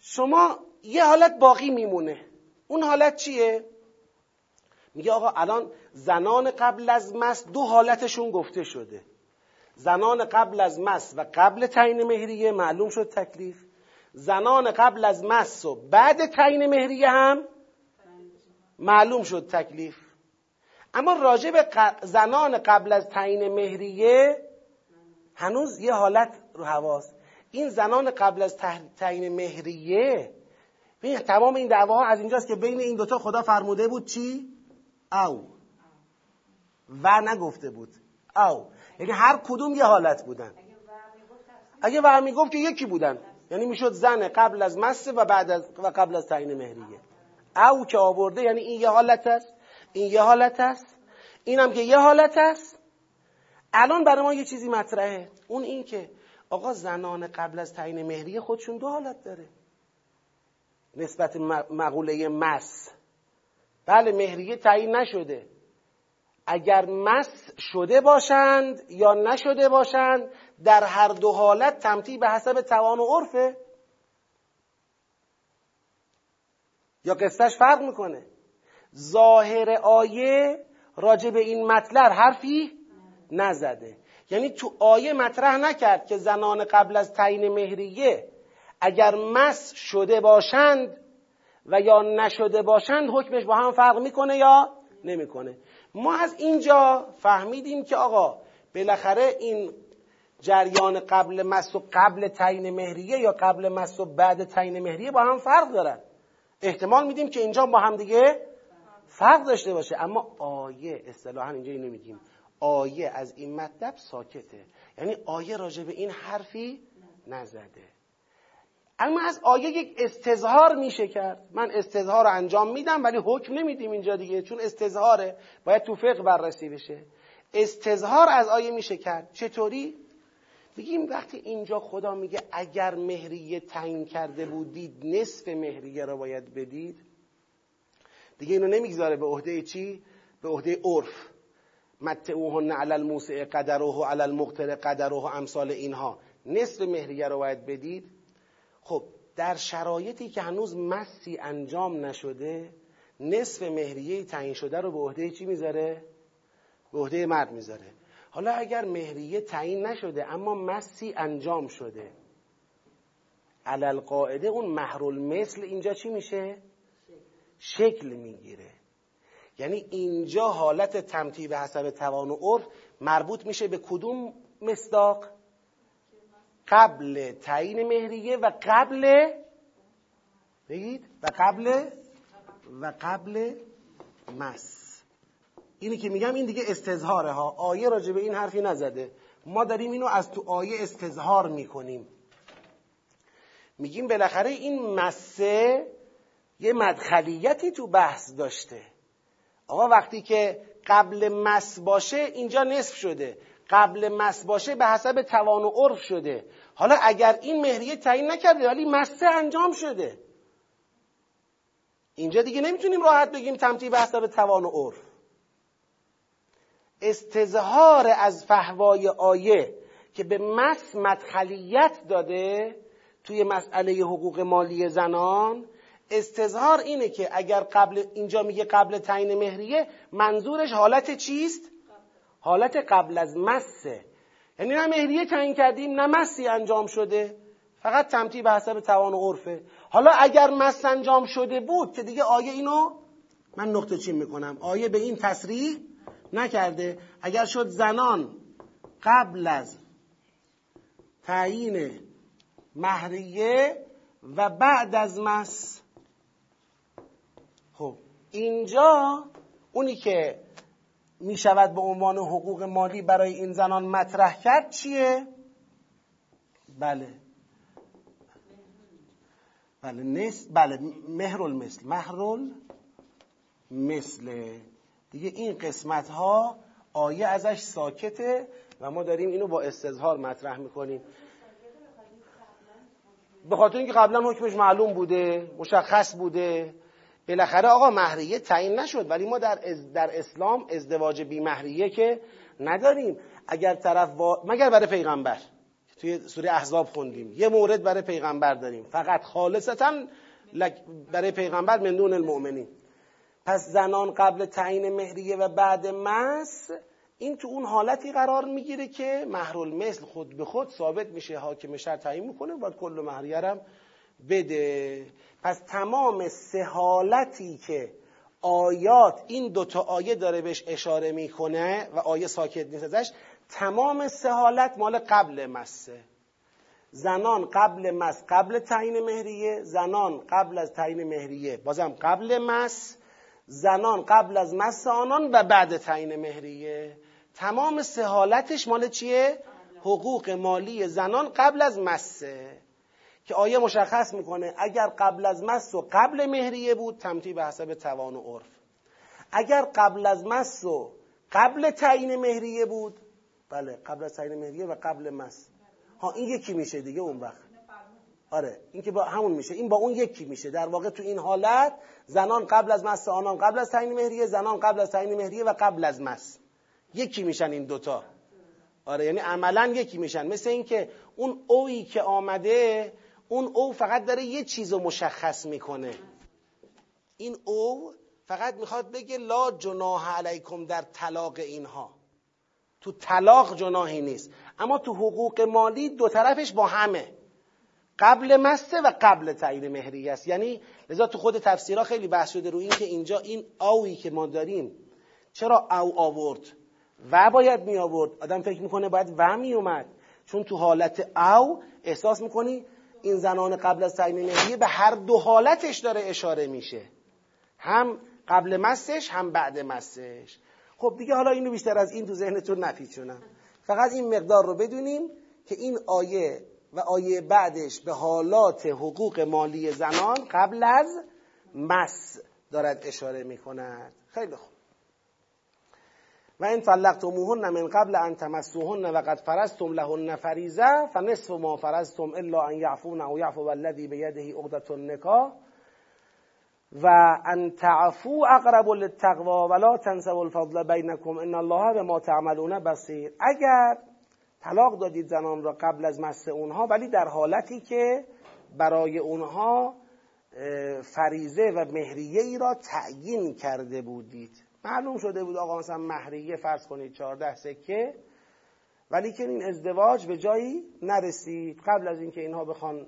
شما یه حالت باقی میمونه. اون حالت چیه؟ میگه آقا الان زنان قبل از مس دو حالتشون گفته شده. زنان قبل از مس و قبل تعیین مهریه معلوم شد تکلیف. زنان قبل از مس و بعد تعیین مهریه هم معلوم شد تکلیف. اما راجع به زنان قبل از تعیین مهریه هنوز یه حالت رو حواست. این زنان قبل از تعیین مهریه ببین تمام این دعواها از اینجاست که بین این دوتا خدا فرموده بود چی؟ او و نگفته بود. او یعنی هر کدوم یه حالت بودن. اگه ور می‌گفت که یکی بودن. یعنی می‌شد زن قبل از مسه و بعد از و قبل از تعیین مهریه. او که آورده یعنی این یه حالت است این یه حالت است اینم که یه حالت است. الان برای ما یه چیزی مطرحه. اون این که آقا زنان قبل از تعیین مهریه خودشون دو حالت داره. نسبت مقوله مس. بله مهریه تعیین نشده. اگر مس شده باشند یا نشده باشند در هر دو حالت تمتیع به حسب توان و عرفه. یا قصتش فرق می‌کنه؟ ظاهر آیه راجع به این مطلب حرفی نزده. یعنی تو آیه مطرح نکرد که زنان قبل از تعیین مهریه اگر مس شده باشند و یا نشده باشند حکمش با هم فرق می‌کنه یا نمی‌کنه؟ ما از اینجا فهمیدیم که آقا بالاخره این جریان قبل مس و قبل تعیین مهریه یا قبل مس و بعد تعیین مهریه با هم فرق دارن. احتمال میدیم که اینجا با هم دیگه فرق داشته باشه. اما آیه اصطلاحا اینجا اینو میگیم آیه از این مطلب ساکته. یعنی آیه راجع به این حرفی نزده. اما از آیه یک استظهار میشه کرد. من استظهار رو انجام میدم ولی حکم نمیدیم اینجا دیگه چون استظهاره. باید تو فقه بررسی بشه. استظهار از آیه میشه کرد. چطوری؟ میگیم وقتی اینجا خدا میگه اگر مهریه تعیین کرده بودید نصف مهریه رو باید بدید دیگه اینو نمی‌گذاره. به عهده چی؟ به عهده عرف. متعوهن علی الموسع قدره علی المقتر قدره امثال اینها. نصف مهریه رو باید بدید. خب در شرایطی که هنوز مسی انجام نشده نصف مهریه تعیین شده رو به عهده چی می‌ذاره؟ به عهده مرد می‌ذاره. حالا اگر مهریه تعیین نشده اما مسی انجام شده. علل قاعده اون محرول مثل اینجا چی میشه؟ شکل می‌گیره. یعنی اینجا حالت تمتیع به حسب توان و عرف مربوط میشه به کدوم مصداق؟ قبل تعیین مهریه و قبل بگید؟ و قبل؟ و قبل مس. اینی که میگم این دیگه استظهاره ها. آیه راجع به این حرفی نزده. ما داریم اینو از تو آیه استظهار می‌کنیم. میگیم بالاخره این مسه یه مدخلیتی تو بحث داشته. آقا وقتی که قبل مس باشه اینجا نصف شده. قبل مس باشه به حسب توان و عرف شده. حالا اگر این مهریه تعیین نکرده ولی مسه انجام شده. اینجا دیگه نمی‌تونیم راحت بگیم تمتیع به حسب توان و عرف. استظهار از فهوای آیه که به مس مدخلیت داده توی مسئله حقوق مالی زنان استظهار اینه که اگر قبل اینجا میگه قبل تعیین مهریه منظورش حالت چیست؟ حالت قبل از مسه. یعنی نه مهریه تعیین کردیم نه مسی انجام شده. فقط تمتیع به حسب توان و عرفه. حالا اگر مس انجام شده بود که دیگه آیه اینو من نقطه چین می‌کنم. آیه به این تصریح نکرده. اگر شد زنان قبل از تعیین مهریه و بعد از مس خب اینجا اونی که می شود به عنوان حقوق مالی برای این زنان مطرح کرد چیه؟ بله. بله نس بله مهرول مثل مهرول مثل دیگه این قسمت ها آیه ازش ساکته و ما داریم اینو با استظهار مطرح می‌کنیم. به خاطر اینکه قبلا حکمش معلوم بوده مشخص بوده. بالاخره آقا مهریه تعیین نشد ولی ما در, در اسلام ازدواج بی مهریه که نداریم. اگر طرف مگر برای پیغمبر. توی سوره احزاب خوندیم. یه مورد برای پیغمبر داریم. فقط خالصتا برای پیغمبر من دون المؤمنین. پس زنان قبل تعیین مهریه و بعد مس این تو اون حالتی قرار می‌گیره که محرول مثل خود به خود ثابت میشه حاکم شهر تعیین می‌کنه باید کل مهریه بده. پس تمام سه حالتی که آیات این دوتا آیه داره بهش اشاره می‌کنه و آیه ساکت نیست ازش تمام سه حالت مال قبل مسه زنان قبل مس قبل تعیین مهریه زنان قبل از تعیین مهریه بازم قبل مس زنان قبل از مس آنان و بعد تعیین مهریه. تمام سه حالتش مال چیه؟ حقوق مالی زنان قبل از مسه. که آیه مشخص می‌کنه اگر قبل از مس و قبل مهریه بود تمتی به حسب توان و عرف. اگر قبل از مس و قبل تعیین مهریه بود بله قبل از تعیین مهریه و قبل مس. ها این یکی میشه دیگه اون وقت. آره این که با همون میشه این با اون یکی میشه. در واقع تو این حالت زنان قبل از مس آنان قبل از تعیین مهریه زنان قبل از تعیین مهریه و قبل از مس. یکی میشن این دوتا. آره یعنی عملا یکی میشن. مثل اینکه اون اویی که آمده اون او فقط داره یه چیز رو مشخص می‌کنه. این او فقط می‌خواد بگه لا جناح علیکم در طلاق اینها. تو طلاق جناحی نیست. اما تو حقوق مالی دو طرفش با همه. قبل مسته و قبل تعیین مهریه است. یعنی لذا تو خود تفسیرها خیلی بحث شده رو این که اینجا این آوی که ما داریم چرا او آورد؟ و باید می آورد. آدم فکر می‌کنه باید و می اومد. چون تو حالت او احساس می‌کنی این زنان قبل از تعیین مهریه به هر دو حالتش داره اشاره میشه. هم قبل مسش هم بعد مسش خب دیگه حالا اینو بیشتر از این تو ذهنتون نپیچونم. فقط این مقدار رو بدونیم که این آیه و آیه بعدش به حالات حقوق مالی زنان قبل از مس دارد اشاره می‌کند. خیلی خوب. و این طلقتموهن من قبل ان تمسوهن و قد فرستم لهن فریزه فنصف ما فرستم الا ان یعفون او یعفو الذی بیده عقدة النکاح و ان تعفو اقرب للتقوا ولا تنسوا الفضل بینکم ان الله ما تعملون بصیر. اگر طلاق دادید زنان را قبل از مس اونها ولی در حالتی که برای اونها فریزه و مهریه ای را تعیین کرده بودید. معلوم شده بود آقا مثلا مهریه فرض کنید 14 سکه ولی که این ازدواج به جایی نرسید. قبل از اینکه اینها بخوان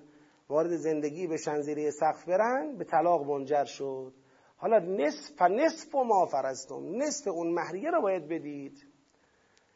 وارد زندگی به شنزیری سقف برن به طلاق منجر شد. حالا نصف نصف ما فرستم نصف اون مهریه رو باید بدید.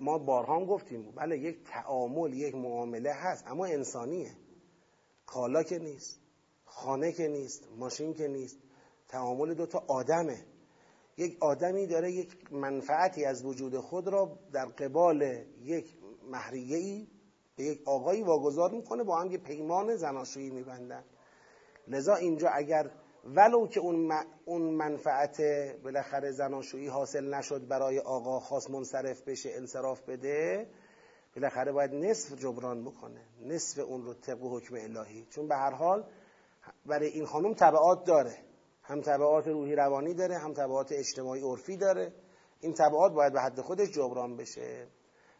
ما بارها هم گفتیم. بله یک تعامل یک معامله هست اما انسانیه. کالا که نیست خانه که نیست ماشین که نیست تعامل دوتا آدمه. یک آدمی داره یک منفعتی از وجود خود را در قبال یک محریه ای به یک آقایی واگذار می‌کنه با هم یه پیمان زناشویی میبندن. لذا اینجا اگر ولو که اون, منفعت بالاخره زناشویی حاصل نشد برای آقا خاص منصرف بشه انصراف بده بالاخره باید نصف جبران بکنه. نصف اون رو طبق حکم الهی. چون به هر حال برای این خانم تبعات داره. هم طبعات روحی روانی داره هم طبعات اجتماعی عرفی داره. این طبعات باید به حد خودش جبران بشه.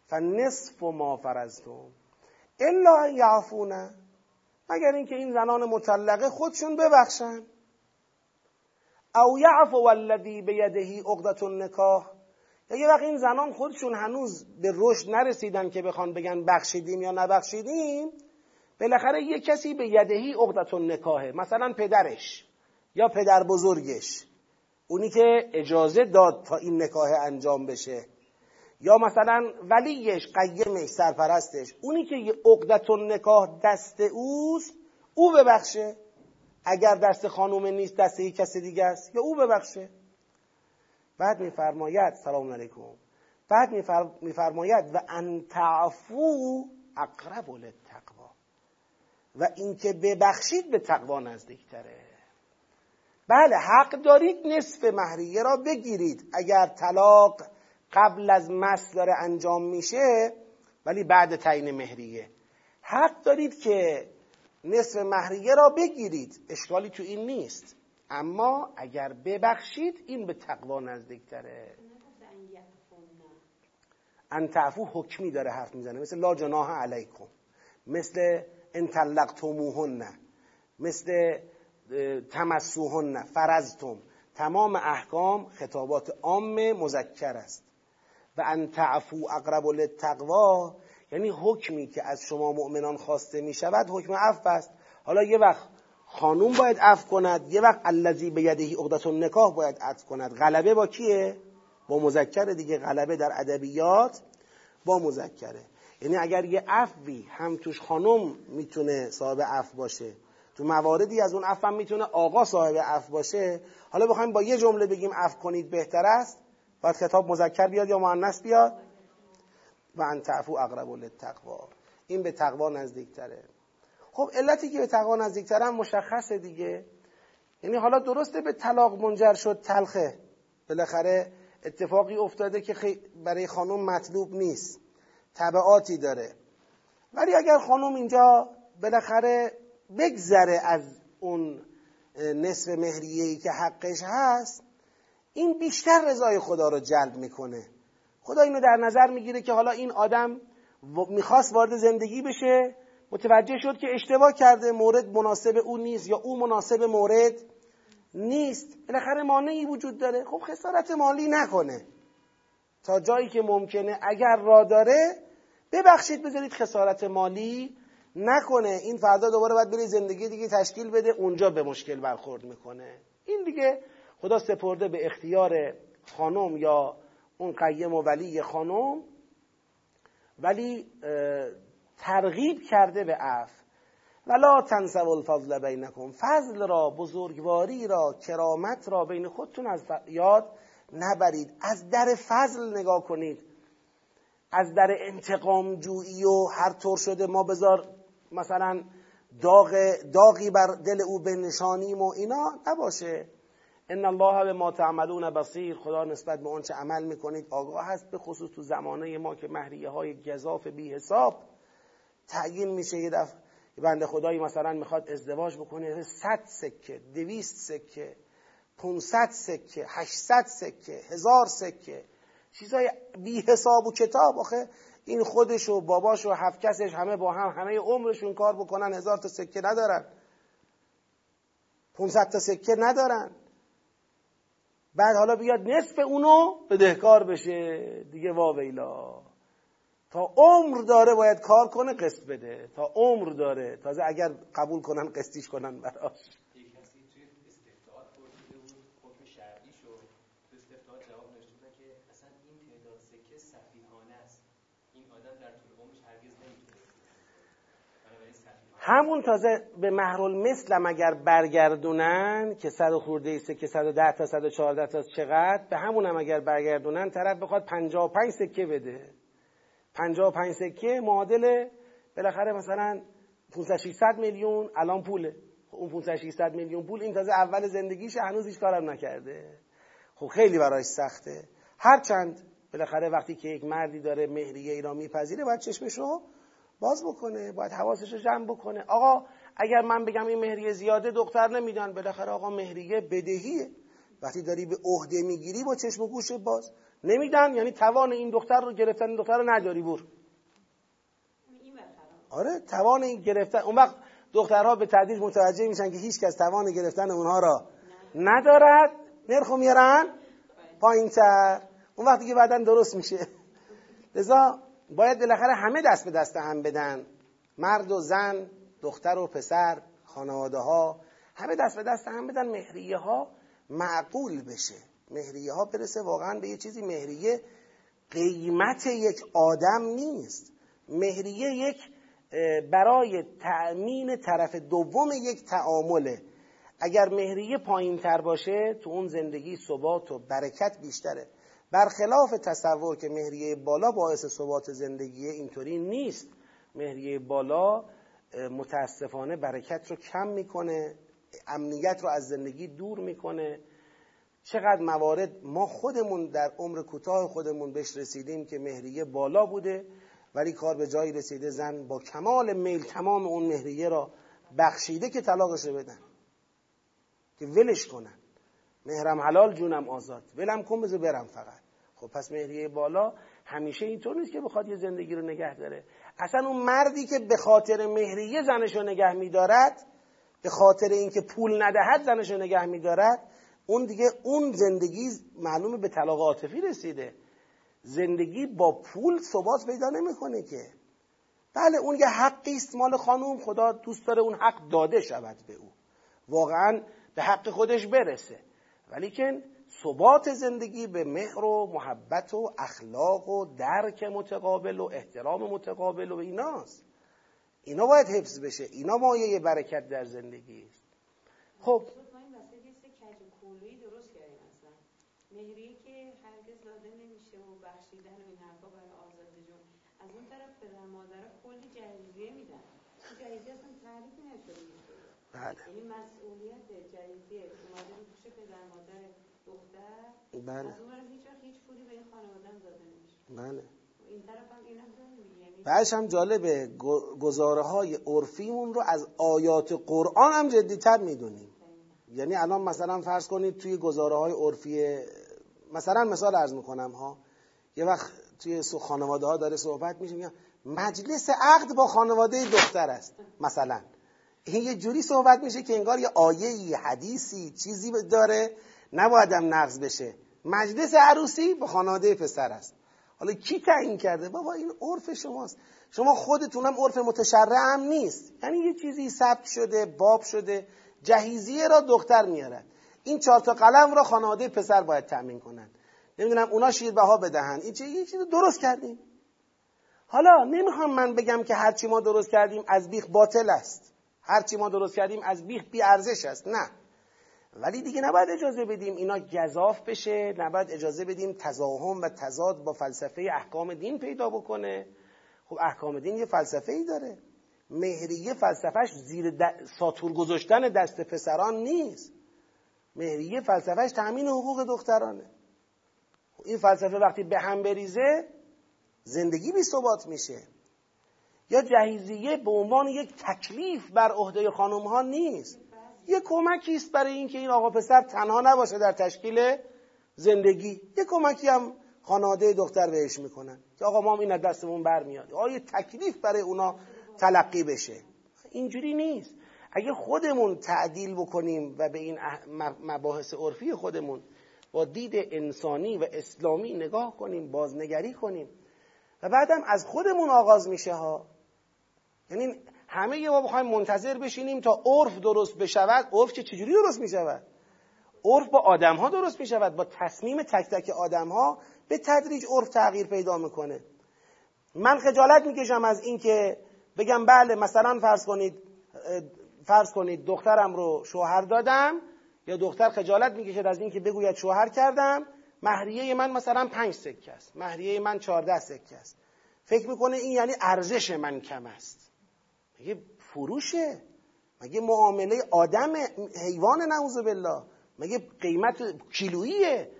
فنصف ما فرزتم الا یعفونه مگر اینکه این زنان مطلقه خودشون ببخشن. او یعفو والذی بیدهی عقدت النکاح. یا یه وقت این زنان خودشون هنوز به رشد نرسیدن که بخوان بگن بخشیدیم یا نبخشیدیم بالاخره یه کسی به یدهی عقدت النکاحه مثلا پدرش یا پدر بزرگش. اونی که اجازه داد تا این نکاح انجام بشه. یا مثلا ولیش قیمش سرپرستش. اونی که یه عقدت نکاح دست اوست او ببخشه. اگر دست خانوم نیست دست یک کسی دیگه است یا او ببخشه. بعد میفرماید سلام علیکم. بعد میفرماید و ان تعفو اقرب للتقوا و اینکه ببخشید به تقوا نزدیکتره. بله حق دارید نصف مهریه را بگیرید. اگر طلاق قبل از مس داره انجام میشه ولی بعد تعیین مهریه. حق دارید که نصف مهریه را بگیرید. اشکالی تو این نیست. اما اگر ببخشید این به تقوا نزدیکتره. ان تعفو حکمی داره حرف می‌زنه. مثل لا جناح علیکم. مثل ان طلقتموهن مثل تمسوهن. فرزتم تمام احکام خطابات عام مذکر است. و ان تعفو اقرب للتقوا یعنی حکمی که از شما مؤمنان خواسته می شود حکم عفو است. حالا یه وقت خانوم باید عفو کند یه وقت الذی به یدهی عقدت النکاح باید عفو کند. غلبه با کیه؟ با مذکر دیگه. غلبه در ادبیات با مذکره. یعنی اگر یه عفوی هم توش خانم می‌تونه صاحب عفو باشه تو مواردی از اون عفو هم می‌تونه آقا صاحب عفو باشه حالا بخوایم با یه جمله بگیم عفو کنید بهتر است. باید خطاب مذکر بیاد یا مؤنث بیاد؟ و ان تعفو اقرب للتقوا. این به تقوا نزدیکتره. خب علتی که به تقوا نزدیکتره مشخصه دیگه. یعنی حالا درسته به طلاق منجر شد تلخه. بالاخره اتفاقی افتاده که برای خانم مطلوب نیست. طبعاتی داره. ولی اگر خانم اینجا بالاخره بگذره از اون نصف مهریه‌ای که حقش هست این بیشتر رضای خدا رو جلب می‌کنه. خدا اینو در نظر می‌گیره که حالا این آدم می‌خواست وارد زندگی بشه متوجه شد که اشتباه کرده مورد مناسب او نیست یا او مناسب مورد نیست. بالاخره مانعی وجود داره. خب خسارت مالی نکنه. تا جایی که ممکنه اگر را داره ببخشید بذارید خسارت مالی نکنه. این فردا دوباره باید بری زندگی دیگه تشکیل بده اونجا به مشکل برخورد می‌کنه. این دیگه خدا سپرده به اختیار خانم یا اون قیم و ولی خانم ولی ترغیب کرده به عف. ولا تنسوا الفضل بینکم. فضل را بزرگواری را کرامت را بین خودتون از یاد نبرید. از در فضل نگاه کنید. از در انتقام جویی و هر طور شده ما بذار مثلا داغ داغی بر دل او بنشانیم و اینا نباشه. ان الله به ما تعملون بصیر خدا نسبت به آنچه عمل می‌کنید آگاه هست به خصوص تو زمانه ما که مهریه های گذاف بی حساب تعیین میشه. یه دفعه بنده خدایی مثلا می‌خواد ازدواج بکنه صد سکه دویست سکه 500 سکه 800 سکه هزار سکه. چیزای بی حساب و کتاب آخه این خودش و باباش و هفت کسش همه با هم همه عمرشون کار بکنن هزار تا سکه ندارن. 500 تا سکه ندارن. بعد حالا بیاد نصف اونو بدهکار بشه. دیگه واویلا تا عمر داره باید کار کنه قسط بده. تا عمر داره. تازه اگر قبول کنن قسطیش کنن براش. همون تازه به محرول مثلم اگر برگردونن که صد خورده ایسته که صد و ده تا صد و چهارده تا چقدر به همون هم اگر برگردونن طرف بخواد پنجاه و پنج سکه بده. پنجاه و پنج سکه معادل بالاخره مثلا 500 600 میلیون الان پوله. خب اون 500 600 میلیون پول این تازه اول زندگیش هنوز هیچ کارم نکرده. خب خیلی برایش سخته. هرچند بالاخره وقتی که یک مردی داره مهریه ای را میپذیره باید چشمش رو باز بکنه باید حواسش رو جمع بکنه. آقا اگر من بگم این مهریه زیاده دختر نمیدن. بالاخره آقا مهریه بدهیه. وقتی داری به عهده می‌گیری با چشم و گوش باز. نمیدن یعنی توان این دختر رو گرفتن این دختر رو نداری بور آره توان این گرفتن. اون وقت دخترها به تدریج متوجه میشن که هیچ کس توان گرفتن اونها را ندارد. نرخو میارن پایین. تر اون وقتی که بعدا درست میشه. لذا باید بالاخره همه دست به دست هم بدن. مرد و زن دختر و پسر خانواده ها همه دست به دست هم بدن. مهریه ها معقول بشه. مهریه ها برسه واقعا به یه چیزی. مهریه قیمت یک آدم نیست. مهریه یک برای تأمین طرف دوم یک تعامله. اگر مهریه پایین تر باشه تو اون زندگی ثبات و برکت بیشتره. برخلاف تصور که مهریه بالا باعث ثبات زندگی اینطوری نیست. مهریه بالا متاسفانه برکت رو کم می‌کنه امنیت رو از زندگی دور می‌کنه. چقدر موارد ما خودمون در عمر کوتاه خودمون بهش رسیدیم که مهریه بالا بوده ولی کار به جایی رسیده زن با کمال میل تمام اون مهریه را بخشیده که طلاقش رو بدن که ولش کنن. مهرم حلال جونم آزاد. ولم کن بذار برم فقط. خب پس مهریه بالا همیشه اینطور نیست که بخواد یه زندگی رو نگه داره. اصلا اون مردی که به خاطر مهریه زنش رو نگه میدارد به خاطر اینکه پول ندهد زنش رو نگه میدارد اون دیگه اون زندگی معلومه به طلاق عاطفی رسیده. زندگی با پول ثبات پیدا نمی‌کنه که. بله اون یه حقی است مال خانوم خدا دوست داره اون حق داده شود به او. واقعا به حق خودش برسه. ولی که ثبات زندگی به مهر و محبت و اخلاق و درک متقابل و احترام متقابل و ایناست. اینا باید حفظ بشه. اینا مایه برکت در زندگی است. خب. مهریه که هرگز داده نمیشه و بخشیدن و این حرفا برای آزاده جون. از اون طرف پدر مادر کلی جهیزیه میدن. جهیزیه اصلا تعریفی نشده. بله. یعنی مسئولیت جهیزیه اومده پیش پدر مادر دختر بله. از اون هیچ وقت هیچ پولی به این خانواده داده نمیشه. بله. این طرف هم این هم یعنی بعدش هم جالبه گزاره های عرفیمون رو از آیات قرآن هم جدیتر می‌دونیم. یعنی الان مثلا فرض کنید توی گزاره های عرفی مثلا مثال عرض می‌کنم ها. یه وقت توی خانواده ها داره صحبت میشه میگن مجلس عقد با خانواده دختر است مثلا. این یه جوری صحبت میشه که انگار یه آیه حدیثی چیزی داره نبایدم نقض بشه. مجلس عروسی با خانواده پسر است. حالا کی تعیین کرده؟ بابا این عرف شماست. شما خودتونم عرف متشرع هم نیست. یعنی یه چیزی ثبت شده باب شده جهیزیه را دختر میارد. این چهار تا قلم را خانواده پسر باید تأمین کنند. نمی‌دونم اونا شیر بها بدهن این چیزی یه چیزی درست کردیم. حالا نمی‌خوام من بگم که هرچی ما درست کردیم از بیخ باطل است. هرچی ما درست کردیم از بیخ بی ارزش است. نه. ولی دیگه نباید اجازه بدیم اینا گذاف بشه نباید اجازه بدیم تزاهم و تضاد با فلسفه احکام دین پیدا بکنه. خب احکام دین یه فلسفه ای داره مهریه فلسفهش زیر ساتور گذاشتن دست پسران نیست. مهریه فلسفهش تأمین حقوق دخترانه. این فلسفه وقتی به هم بریزه زندگی بی ثبات میشه. یا جهیزیه به عنوان یک تکلیف بر عهده خانم ها نیست. یه کمکی است برای اینکه این آقا پسر تنها نباشه در تشکیل زندگی. یه کمکی هم خانواده دختر بهش می‌کنن که آقا ما این از دستمون برمیاد. آیا تکلیف برای اونا تلقی بشه؟ اینجوری نیست. اگه خودمون تعدیل بکنیم و به این مباحث عرفی خودمون با دید انسانی و اسلامی نگاه کنیم بازنگری کنیم و بعدم از خودمون آغاز میشه ها. یعنی همه ما بخوایم منتظر بشینیم تا عرف درست بشود. عرف که چجوری درست می‌شود؟ عرف با آدم ها درست می‌شود. با تصمیم تک تک آدم ها به تدریج عرف تغییر پیدا می‌کنه. من خجالت می‌کشم از اینکه بگم بله مثلا فرض کنید فرض کنید دخترم رو شوهر دادم یا دختر خجالت می‌کشد از اینکه بگوید شوهر کردم مهریه من مثلا پنج سکه است. مهریه من چهارده سکه است. فکر می‌کنه این یعنی ارزش من کم است. مگه فروشه؟ مگه معامله آدم حیوان نعوذ بالله؟ مگه قیمت کیلوییه؟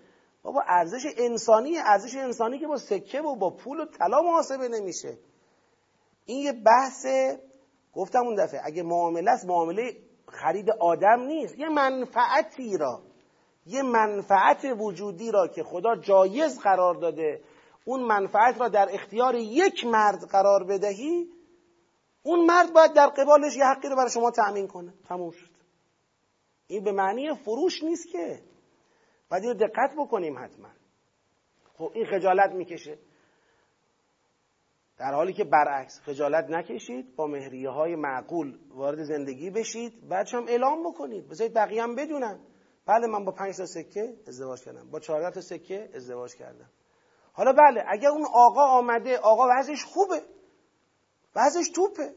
بابا ارزش انسانی ارزش انسانی که با سکه و با پول و طلا محاسبه نمیشه. این یه بحث گفتم اون دفعه اگه معامله است معامله خرید آدم نیست. یه منفعتی را یه منفعت وجودی را که خدا جایز قرار داده اون منفعت را در اختیار یک مرد قرار بدهی اون مرد باید در قبالش یه حقی رو برای شما تأمین کنه. تموم شد. این به معنی فروش نیست که. باید رو دقت بکنیم حتما. خب این خجالت می‌کشه. در حالی که برعکس خجالت نکشید با مهریه های معقول وارد زندگی بشید بعدش هم اعلام بکنید. بذارید بقیه هم بدونن. بله من با پنج تا سکه ازدواج کردم. با چهارده تا سکه ازدواج کردم. حالا بله اگر اون آقا آمده آقا وضعش خوبه. وضعش توپه.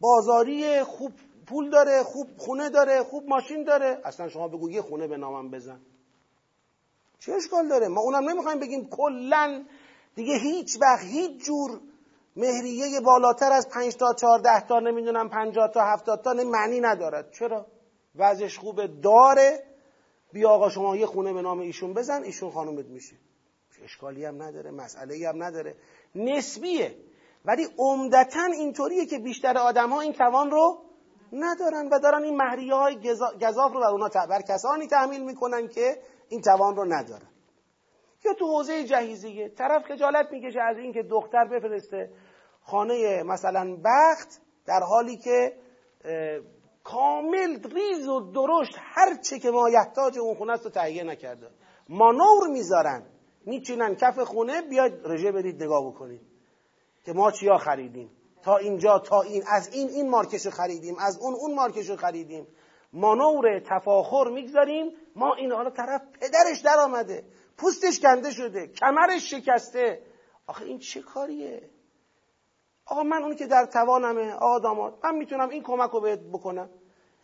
بازاری خوب پول داره خوب خونه داره خوب ماشین داره. اصلا شما بگو یه خونه به نامم بزن. چه اشکال داره؟ ما اونم نمی‌خوایم بگیم کلا دیگه هیچ وقت هیچ جور مهریه بالاتر از پنج تا چهارده تا نمی‌دونم پنجاه تا هفتاد تا معنی ندارد. چرا؟ وضعش خوبه داره. بیا آقا شما یه خونه به نام ایشون بزن ایشون خانومت میشه. اشکالی هم نداره مسئله هم نداره. نسبیه. ولی عمدتا اینطوریه که بیشتر آدم ها این توان رو ندارن و دارن این مهریه های گذاف رو بر اونا بر کسانی تحمیل می‌کنن که این توان رو ندارن. یا تو حوزه جهیزیه طرف خجالت می‌کشه از اینکه دختر بفرسته خانه مثلا بخت در حالی که کامل ریز و درشت هر چه که ما یحتاج اون خونه است رو تهیه نکرده. مانور می‌ذارن. میچینن کف خونه بیاید رژه برید نگاه بکنید. که ما چیا خریدیم؟ تا اینجا تا این از این این مارکش رو خریدیم از اون اون مارکش رو خریدیم مانور تفاخر می‌گذاریم ما این حالا طرف پدرش در آمده پوستش کنده شده کمرش شکسته. آخه این چه کاریه؟ آقا من اونی که در توانمه. آقا داماد من می‌تونم این کمک رو بهت بکنم.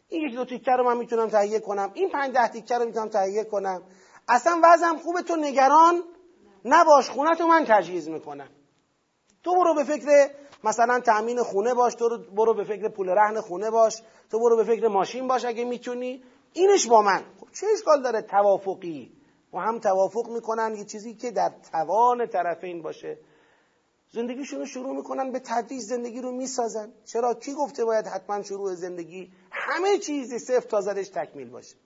این یک دو تیکه رو من می‌تونم تهیه کنم. این پنج ده تیکه رو می‌تونم تهیه کنم. اصلا وضعم خوبه تو نگران؟ نباش خونه تو من تجهیز می‌کنم. تو برو به فکر مثلا تأمین خونه باش تو برو به فکر پول رهن خونه باش تو برو به فکر ماشین باش اگه می‌تونی. اینش با من. خب چه اشکال داره توافقی؟ و هم توافق می‌کنن یه چیزی که در توان طرفین باشه. زندگیشون رو شروع می‌کنن به تدریج زندگی رو می‌سازن. چرا؟ کی گفته باید حتما شروع زندگی؟ همه چیزی صفر تا زدش تکمیل باشه.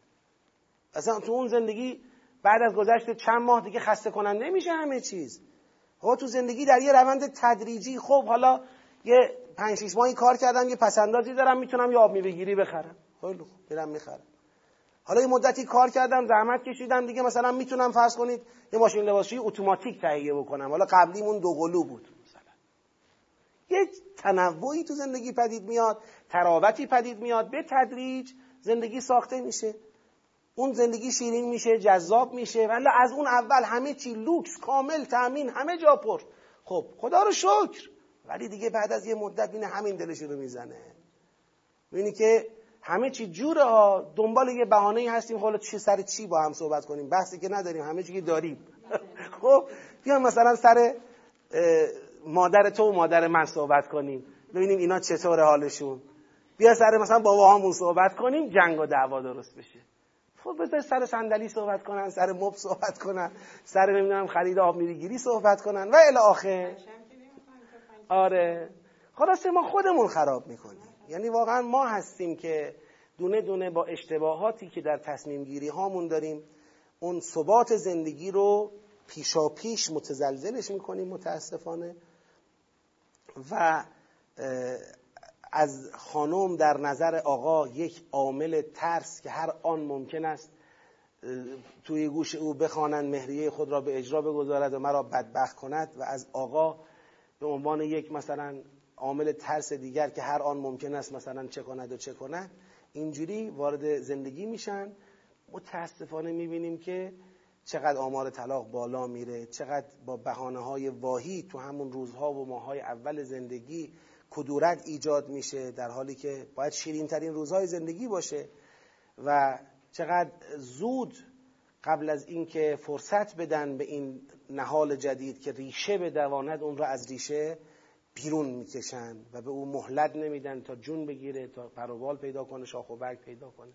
اصلا تو اون زندگی بعد از گذشت چند ماه دیگه خسته کنن نمیشه همه چیز. خب تو زندگی در یه روند تدریجی خب حالا یه پنج شیش ماهی کار کردم یه پسندازی دارم می‌تونم یه آب میوه بخرم. خیلی خوب برم می‌خرم. حالا یه مدتی کار کردم زحمت کشیدم دیگه مثلا می‌تونم فرض کنید یه ماشین لباسی اتوماتیک تهیه بکنم. حالا قبلیمون دو قلو بود مثلا. یه تنوعی تو زندگی پدید میاد تراوتی پدید میاد به تدریج زندگی ساخته میشه. اون زندگی شیرین میشه جذاب میشه. ولی از اون اول همه چی لوکس کامل تامین همه جا پر. خب خدا رو شکر. ولی دیگه بعد از یه مدت بینه همین دلش رو می‌زنه. ببینی که همه چی جوره ها. دنبال یه بهانه هستیم. حالا چه سر چی با هم صحبت کنیم؟ بحثی که نداریم. همه چی که داریم. خب بیا مثلا سر مادر تو و مادر من صحبت کنیم. ببینیم اینا چطور حالشون. بیا سر مثلا بابا همون صحبت کنیم. جنگ و دعوا درست بشه. بذار سر صندلی صحبت کنن سر مب صحبت کنن سر نمی‌دونم خرید آب میریگیری صحبت کنن و الی آخر. آره. خلاصه ما خودمون خراب می‌کنیم. یعنی واقعا ما هستیم که دونه دونه با اشتباهاتی که در تصمیم گیری هامون داریم اون ثبات زندگی رو پیشا پیش متزلزلش می‌کنیم متاسفانه. و از خانم در نظر آقا یک عامل ترس که هر آن ممکن است توی گوش او بخوانند مهریه خود را به اجرا بگذارد و مرا بدبخت کند و از آقا به عنوان یک مثلا عامل ترس دیگر که هر آن ممکن است مثلا چه کند و چه کند اینجوری وارد زندگی میشن. متاسفانه می‌بینیم که چقدر آمار طلاق بالا میره چقدر با بحانه های واهی تو همون روزها و ماهای اول زندگی کدورت ایجاد میشه در حالی که باید شیرین ترین روزهای زندگی باشه و چقدر زود قبل از اینکه فرصت بدن به این نهال جدید که ریشه بدواند اون رو از ریشه بیرون می‌کشن و به او مهلت نمیدن تا جون بگیره تا پروبال پیدا کنه شاخ و برگ پیدا کنه.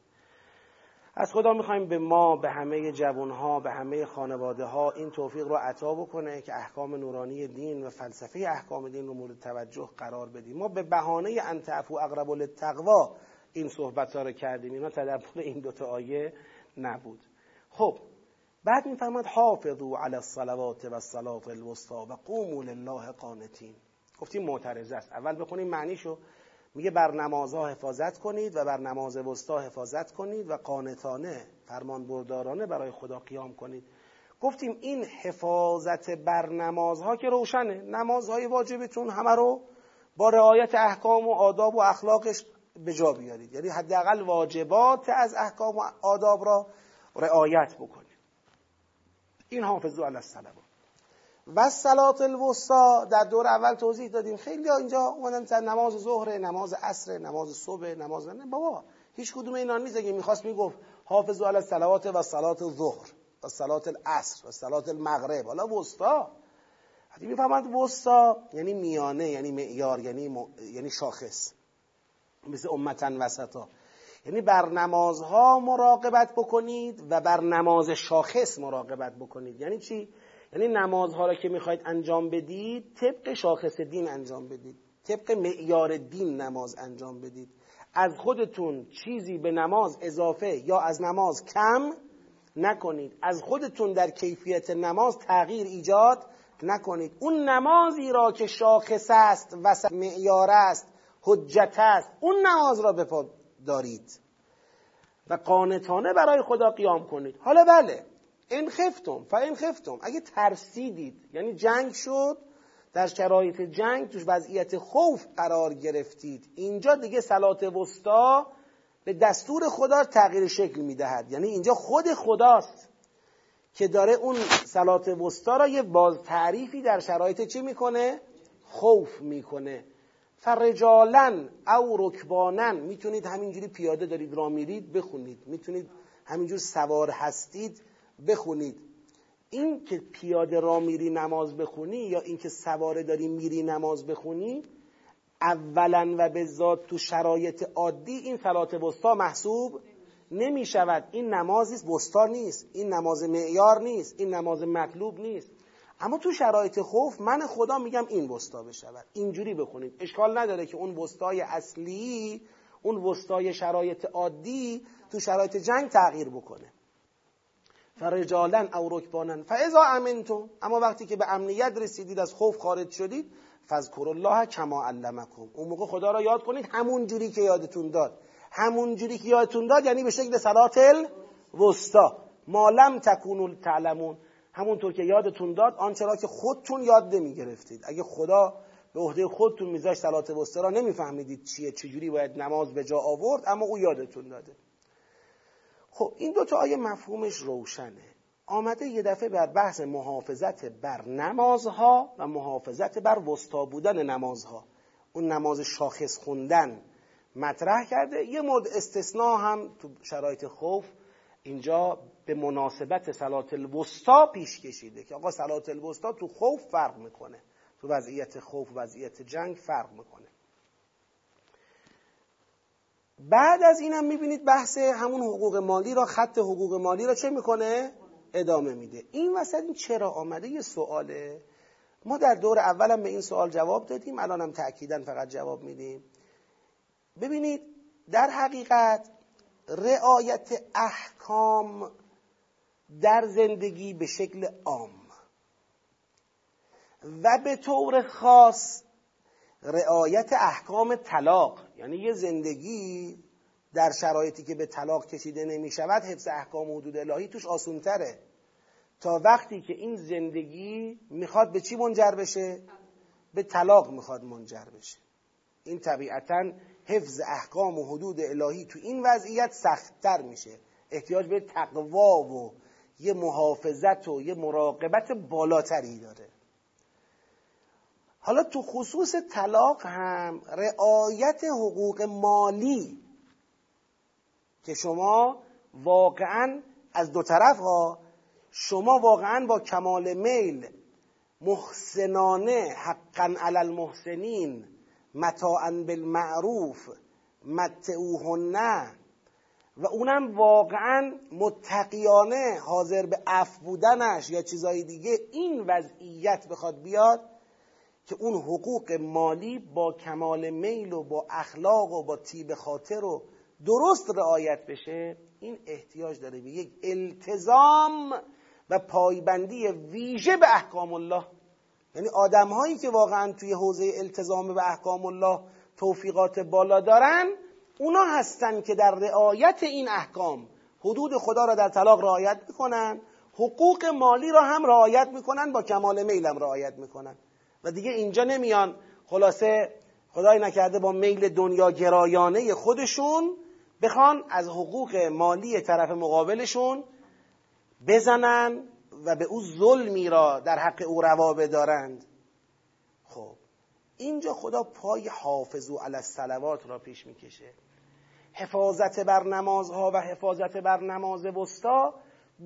از خدا می‌خوایم به ما به همه جوانها به همه خانواده ها این توفیق رو عطا بکنه که احکام نورانی دین و فلسفه احکام دین رو مورد توجه قرار بدیم. ما به بهانه انتعفو اقرب للتقوا این صحبت ها رو کردیم. اینا تدبر این دوتا آیه نبود. خب بعد میفرماد حافظو علی الصلوات و الصلاه الوسطى و قوموا لله قانتین. گفتیم معترضه است. اول بخونیم معنیشو. میگه بر نمازها حفاظت کنید و بر نماز وسطا حفاظت کنید و قانتانه فرمان بردارانه برای خدا قیام کنید. گفتیم این حفاظت بر نمازها که روشنه. نمازهای واجبتون همه رو با رعایت احکام و آداب و اخلاقش به جا بیارید. یعنی حداقل واجبات از احکام و آداب را رعایت بکنید. این حافظو علی الصلوات و صلات الوسطا در دور اول توضیح دادیم. خیلی اینجا اومدن نماز ظهر نماز عصر نماز صبح نماز نه. بابا هیچ کدوم اینا نیست. اگه می‌خواست می‌گفت حافظو علی الصلوات و صلات الظهر و صلات العصر و صلات المغرب. حالا وسطا؟ حتی می‌فهمند وسطا یعنی میانه یعنی معیار یعنی م... یعنی شاخص. مثل امتن وسطا. یعنی بر نمازها مراقبت بکنید و بر نماز شاخص مراقبت بکنید. یعنی چی؟ یعنی نمازها را که می‌خواید انجام بدید طبق شاخص دین انجام بدید. طبق معیار دین نماز انجام بدید. از خودتون چیزی به نماز اضافه یا از نماز کم نکنید. از خودتون در کیفیت نماز تغییر ایجاد نکنید. اون نمازی را که شاخص است و معیار است حجت است اون نماز را بپا دارید. و قانتانه برای خدا قیام کنید. حالا بله این خفتم این خفتم. اگه ترسیدید یعنی جنگ شد در شرایط جنگ توش وضعیت خوف قرار گرفتید اینجا دیگه سلات وسطا به دستور خدا تغییر شکل می‌دهد. یعنی اینجا خود خداست که داره اون سلات وسطا را یه باز تعریفی در شرایط چی می‌کنه؟ خوف می‌کنه. فرجالن او رکبانن. می‌تونید همینجوری پیاده دارید را میرید بخونید. می‌تونید همینجور سوار هستید. بخونید. این که پیاده را میری نماز بخونی یا این که سواره داری میری نماز بخونی اولا و به ذات تو شرایط عادی این صلات وسطا محسوب نمی شود این نمازی وسطا نیست. این نماز معیار نیست. این نماز مطلوب نیست. اما تو شرایط خوف من خدا میگم این وسطا بشود. اینجوری بخونید. اشکال نداره که اون وسطای اصلی اون وسطای شرایط عادی تو شرایط جنگ تغییر بکنه. فرجالن او رکبانن. فاذا امنتم اما وقتی که به امنیت رسیدید از خوف خارج شدید فذکر الله کما علمکم. اون موقع خدا را یاد کنید همون جوری که یادتون داد. همون جوری که یادتون داد یعنی به شکل صلات الوسطا ما لم تکونوا تعلمون همونطور که یادتون داد آنچه را که خودتون یاد نمی گرفتید اگه خدا به عهده خودتون میذاشت صلات وسطا را نمیفهمیدید چیه چجوری باید نماز به جا آورد اما او یادتون داده. خب این دو تا آیه مفهومش روشنه. آمده یه دفعه بر بحث محافظت بر نمازها و محافظت بر وسطا بودن نمازها. اون نماز شاخص خوندن مطرح کرده. یه مورد استثناء هم تو شرایط خوف اینجا به مناسبت سلات الوسطا پیش کشیده که آقا سلات الوسطا تو خوف فرق می‌کنه تو وضعیت خوف وضعیت جنگ فرق می‌کنه. بعد از اینم می‌بینید بحث همون حقوق مالی را خط حقوق مالی را چه می‌کنه؟ ادامه میده. این وسط این چرا آمده؟ یه سواله. ما در دور اولم به این سوال جواب دادیم الانم تأکیدا فقط جواب میدیم. ببینید در حقیقت رعایت احکام در زندگی به شکل عام و به طور خاص رعایت احکام طلاق. یعنی یه زندگی در شرایطی که به طلاق کشیده نمی شود حفظ احکام و حدود الهی توش آسونتره. تا وقتی که این زندگی می‌خواد به چی منجر بشه؟ به طلاق می‌خواد منجر بشه. این طبیعتا حفظ احکام و حدود الهی تو این وضعیت سختتر میشه. احتیاج به تقوا و یه محافظت و یه مراقبت بالاتری داره. حالا تو خصوص طلاق هم رعایت حقوق مالی که شما واقعا از دو طرف ها شما واقعا با کمال میل محسنانه حقا علی المحسنین متاعا بالمعروف متعوهن و اونم واقعا متقیانه حاضر به اف بودنش یا چیزای دیگه این وضعیت بخواد بیاد که اون حقوق مالی با کمال میل و با اخلاق و با تیب خاطر و درست رعایت بشه این احتیاج داره به یک التزام و پایبندی ویژه به احکام الله. یعنی آدم هایی که واقعا توی حوزه التزام به احکام الله توفیقات بالا دارن اونا هستن که در رعایت این احکام حدود خدا را در طلاق رعایت می‌کنن حقوق مالی را هم رعایت می‌کنن با کمال میلم رعایت می‌کنن. و دیگه اینجا نمیان. خلاصه خدای نکرده با میل دنیا گرایانه خودشون بخوان از حقوق مالی طرف مقابلشون بزنن و به او ظلمی را در حق او روا بدارند. خب اینجا خدا پای حافظو علی الصلوات را پیش می‌کشه. حفاظت بر نمازها و حفاظت بر نماز وسطا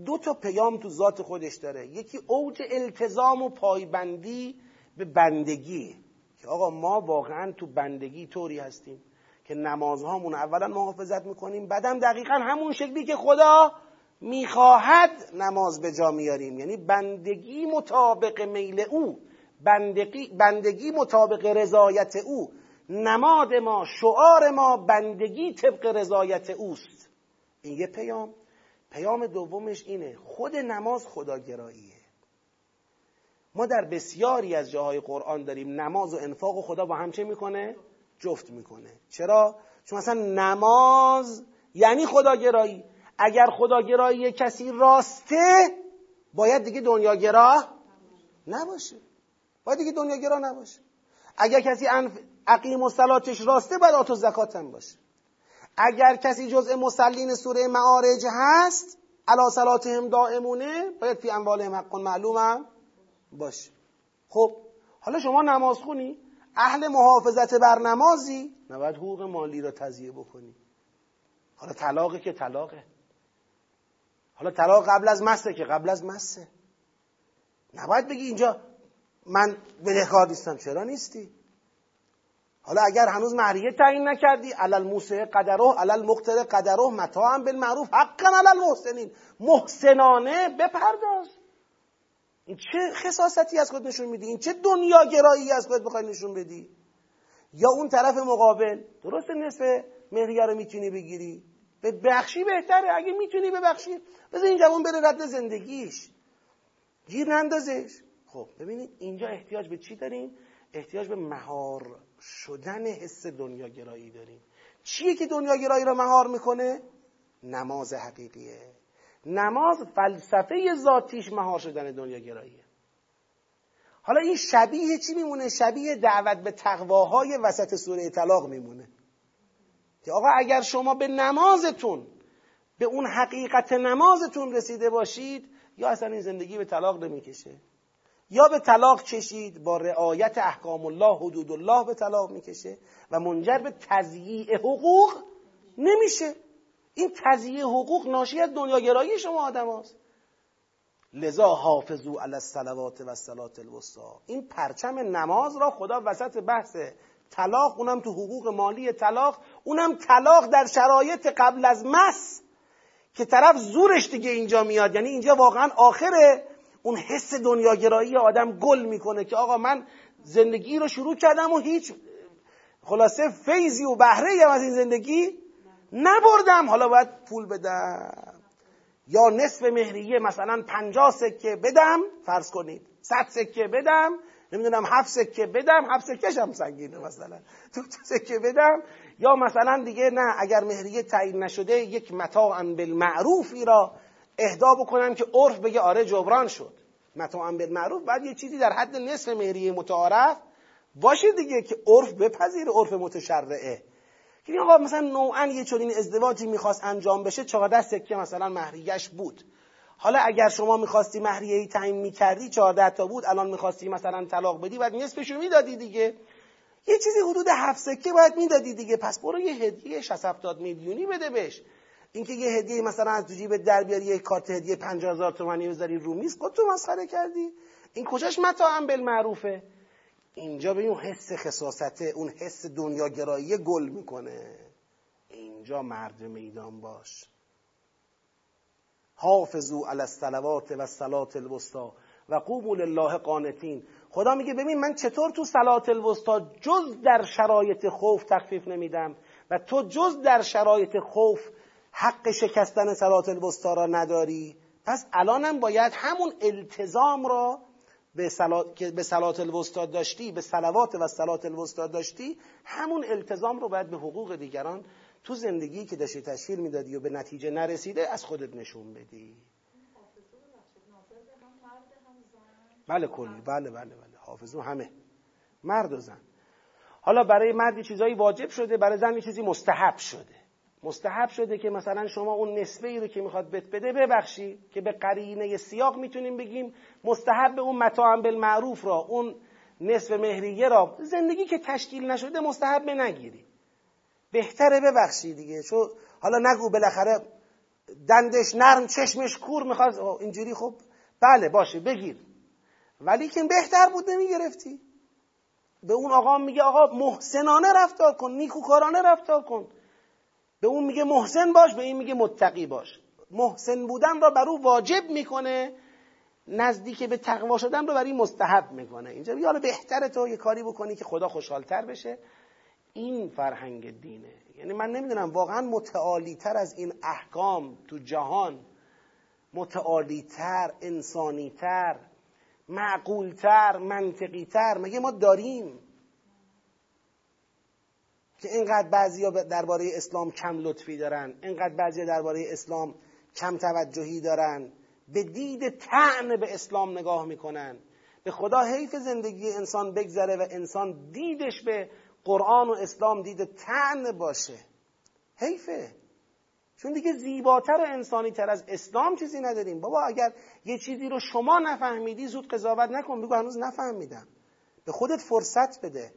دو تا پیام تو ذات خودش داره. یکی اوج التزام و پایبندی به بندگی. که آقا ما واقعا تو بندگی طوری هستیم که نمازهامون اولا محافظت می‌کنیم بعدم دقیقا همون شکلی که خدا می‌خواهد نماز به جا میاریم. یعنی بندگی مطابق میل او بندگی, بندگی مطابق رضایت او. نماد ما شعار ما بندگی طبق رضایت اوست. این یه پیام. پیام دومش اینه. خود نماز خداگراییه. ما در بسیاری از جاهای قرآن داریم نماز و انفاق و خدا با هم چه می‌کنه؟ جفت می‌کنه. چرا؟ چون مثلا نماز یعنی خداگرایی. اگر خداگرایی کسی راسته باید دیگه دنیاگرا نباشه. باید دیگه دنیاگرا نباشه. اگر کسی عقیم و سلاتش راسته باید آتو زکات هم باشه. اگر کسی جزء مسلین سوره معارج هست علا صلاتهم دائمونه باید فی اموالهم حق معلوم هم باشه. خب حالا شما نماز خونی؟ اهل محافظت بر نمازی؟ نباید حقوق مالی را تضییع بکنی. حالا طلاقه که طلاقه. حالا طلاق قبل از مسته که قبل از مسته. نباید بگی اینجا من بدهکار نیستم. چرا نیستی؟ حالا اگر هنوز مهریه تعیین نکردی علل موسه قدره علل مقتر قدره متاعا بالمعروف حقا علل محسنین. محسنانه بپرداز. این چه خصاصتی از خود نشون میدی؟ این چه دنیا گرایی از خود بخوای نشون بدی؟ یا اون طرف مقابل؟ درست نصف مهریه رو می‌تونی بگیری. به بخشی بهتره. اگه می‌تونی ببخشی بذار این جوان بره رد زندگیش. گیر نندازش. خب ببینید اینجا احتیاج به چی داریم؟ احتیاج به مهار شدن حس دنیاگرایی داریم. چیه که دنیاگرایی را مهار می‌کنه؟ نماز حقیقیه. نماز فلسفه ذاتیش مهار شدن دنیاگراییه حالا این شبیه چی میمونه؟ شبیه دعوت به تقواهای وسط سوره طلاق میمونه. که آقا اگر شما به نمازتون به اون حقیقت نمازتون رسیده باشید یا اصلا این زندگی به طلاق نمی‌کشه. یا به طلاق کشید با رعایت احکام الله حدود الله به طلاق می‌کشه و منجر به تضییع حقوق نمیشه. این تضییع حقوق ناشی از دنیاگرایی شما آدم هست. لذا حافظو علی الصلوات و الصلات الوسطا این پرچم نماز را خدا وسط بحث طلاق اونم تو حقوق مالی طلاق اونم طلاق در شرایط قبل از مس که طرف زورش دیگه اینجا میاد یعنی اینجا واقعا آخره اون حس دنیاگرایی آدم گل می‌کنه که آقا من زندگی رو شروع کردم و هیچ خلاصه فیضی و بهره از این زندگی نبردم. حالا باید پول بدم. یا نصف مهریه مثلا پنجاه سکه بدم. فرض کنید. صد سکه بدم. نمی‌دونم هفت سکه بدم. هفت سکه هم سنگینه مثلا. تو سکه بدم. یا مثلا دیگه نه اگر مهریه تعیین نشده یک متاعا بالمعروفی را اهدا بکنم که عرف بگه آره جبران شد. متاعا بالمعروف. بعد یه چیزی در حد نصف مهریه متعارف. باشه دیگه که عرف بپذیر عرف متشرعه. که آقا مثلا نوعا یه چنین ازدواجی می‌خواست انجام بشه چهارده سکه مثلا مهریهش بود. حالا اگر شما می‌خواستی مهریه ای تعیین می‌کردی چهارده تا بود الان می‌خواستی مثلا طلاق بدی بعد نصفشو می‌دادی دیگه. یه چیزی حدود هفت سکه باید می‌دادی دیگه. پس برو یه هدیه 60 70 میلیونی بده بهش. اینکه یه هدیه مثلا از تو جیبت در بیاری یه کارت هدیه 50000 تومانی بذاری رو میز خودت مسخره کردی. این کجاش متاع بالمعروفه اینجا به اون حس خصاصته اون حس دنیاگرایی گل می‌کنه. اونجا مرد میدان باش. حافظو علی الصلوات و صلات الوسطا و قوموا لله قانتین. خدا میگه ببین من چطور تو صلات الوسطا جز در شرایط خوف تخفیف نمیدم و تو جز در شرایط خوف حق شکستن صلات الوسطا را نداری؟ پس الانم باید همون التزام را به صلات که به صلات الوسطا داشتی به صلوات و صلات الوسطا داشتی همون التزام رو باید به حقوق دیگران تو زندگی که داشتی تشکیل می‌دادی و به نتیجه نرسیده از خودت نشون بدی. بله کلی. بله بله بله. حافظو همه. مرد و زن. حالا برای مردی چیزایی واجب شده برای زن چیزی مستحب شده. مستحب شده که مثلا شما اون نصفه ای رو که می‌خواد بت بده ببخشی که به قرینه سیاق می‌تونیم بگیم مستحب اون متاع بالمعروف را اون نصف مهریه را. زندگی که تشکیل نشده مستحب نگیری. بهتره ببخشی دیگه. چون حالا نگو بالاخره دندش نرم چشمش کور می‌خواد. اینجوری خب بله باشه بگیر. ولی که بهتر بود نمی‌گرفتی. به اون آقا میگه آقا محسنانه رفتار کن نیکوکارانه رفتار کن. به اون میگه محسن باش به این میگه متقی باش. محسن بودن را بر او واجب می‌کنه نزدیک به تقوا شدن رو برای مستحب می‌کنه. اینجا حالا بهتره تو یه کاری بکنی که خدا خوشحالتر بشه. این فرهنگ دینه. یعنی من نمی‌دونم واقعا متعالی تر از این احکام تو جهان متعالی تر انسانی تر معقول تر منطقی تر مگه ما داریم؟ که اینقدر بعضیا درباره اسلام کم لطفی دارن اینقدر بعضیا درباره اسلام کم توجهی دارن به دید تعن به اسلام نگاه می‌کنن. به خدا حیف زندگی انسان بگذره و انسان دیدش به قرآن و اسلام دید تعن باشه. حیفه. چون دیگه زیباتر و انسانی تر از اسلام چیزی نداریم. بابا اگر یه چیزی رو شما نفهمیدی زود قضاوت نکن بگو هنوز نفهمیدم. به خودت فرصت بده.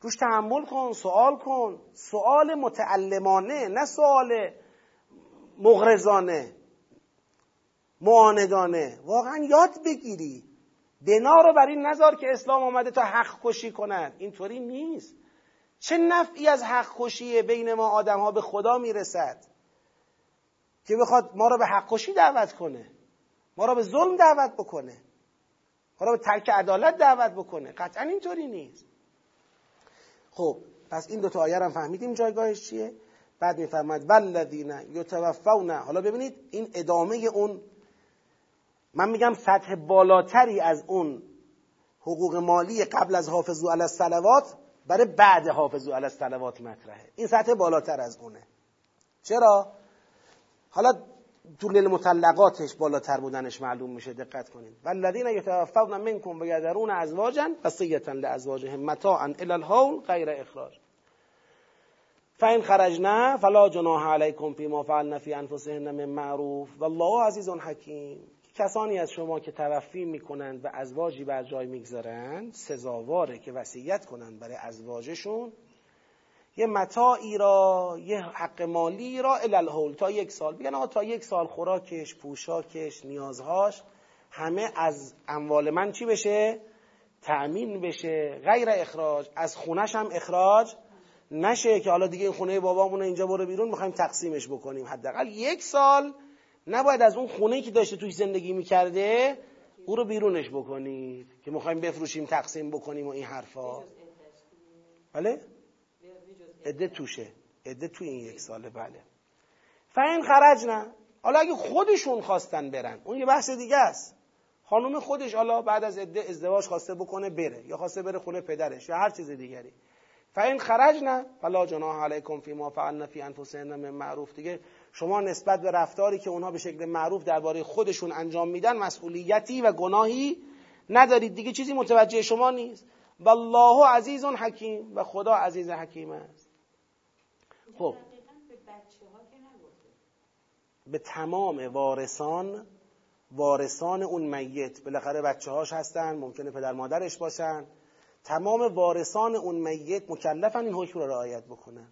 روش تحمل کن سوال کن. سوال متعلمانه نه سوال مغرزانه معاندانه. واقعا یاد بگیری. بنا رو بر این نظر که اسلام آمده تا حق کشی کند اینطوری نیست. چه نفعی از حق کشی بین ما آدم ها به خدا می‌رسد که بخواد ما رو به حق کشی دعوت کنه؟ ما رو به ظلم دعوت بکنه. ما رو به ترک عدالت دعوت بکنه. قطعا اینطوری نیست. خب پس این دو تا آیه هم فهمیدیم جایگاهش چیه. بعد میفرماید والذین یتوفون. حالا ببینید این ادامه اون من میگم سطح بالاتری از اون حقوق مالی قبل از حافظو علی الصلوات برای بعد حافظو علی الصلوات مطرحه. این سطح بالاتر از اونه. چرا؟ حالا طول مطلقاتش بالاتر بودنش معلوم میشه دقت کنید. والذین یتوفون منکم و یذرون ازواجا وصیه لازواجهم متاعا الی الحول غیر اخراج. فین خرجنا فلا جناح علیکم فیما فعلن فی انفسهن من معروف والله عزیز حکیم کسانی از شما که توفی می‌کنند و ازواجی بر جای می‌گذارند سزاواره که وصیت کنند برای ازواجشون یه متاعی را یه حق مالی را الالهول تا یک سال. بگن آقا تا یک سال خوراکش پوشاکش نیازهاش همه از اموال من چی بشه؟ تأمین بشه. غیر اخراج. از خونش هم اخراج نشه که حالا دیگه این خونه بابامون اینجا برو بیرون می‌خوایم تقسیمش بکنیم. حداقل یک سال نباید از اون خونه که داشته توی زندگی می‌کرده او رو بیرونش بکنید که می‌خوایم بفروشیم تقسیم بکنیم و این حرفا. بله؟ عده توشه. عده توی این یک ساله بله. فین خرج نه حالا اگه خودشون خواستن برن اون یه بحث دیگه است. خانم خودش حالا بعد از عده ازدواج خواسته بکنه بره یا خواسته بره خونه پدرش یا هر چیز دیگری. فین خرج نه فلا جناح علیکم فی ما فعلنا فی انفسهن من معروف. دیگه شما نسبت به رفتاری که اونها به شکل معروف درباره خودشون انجام میدن مسئولیتی و گناهی ندارید. دیگه چیزی متوجه شما نیست. والله عزیز حکیم. و خدا عزیز حکیم است. خب. به تمام وارثان وارثان اون میت. بالاخره بچه هاش هستن ممکنه پدر مادرش باشن. تمام وارثان اون میت مکلفن این حکم رو رعایت بکنن.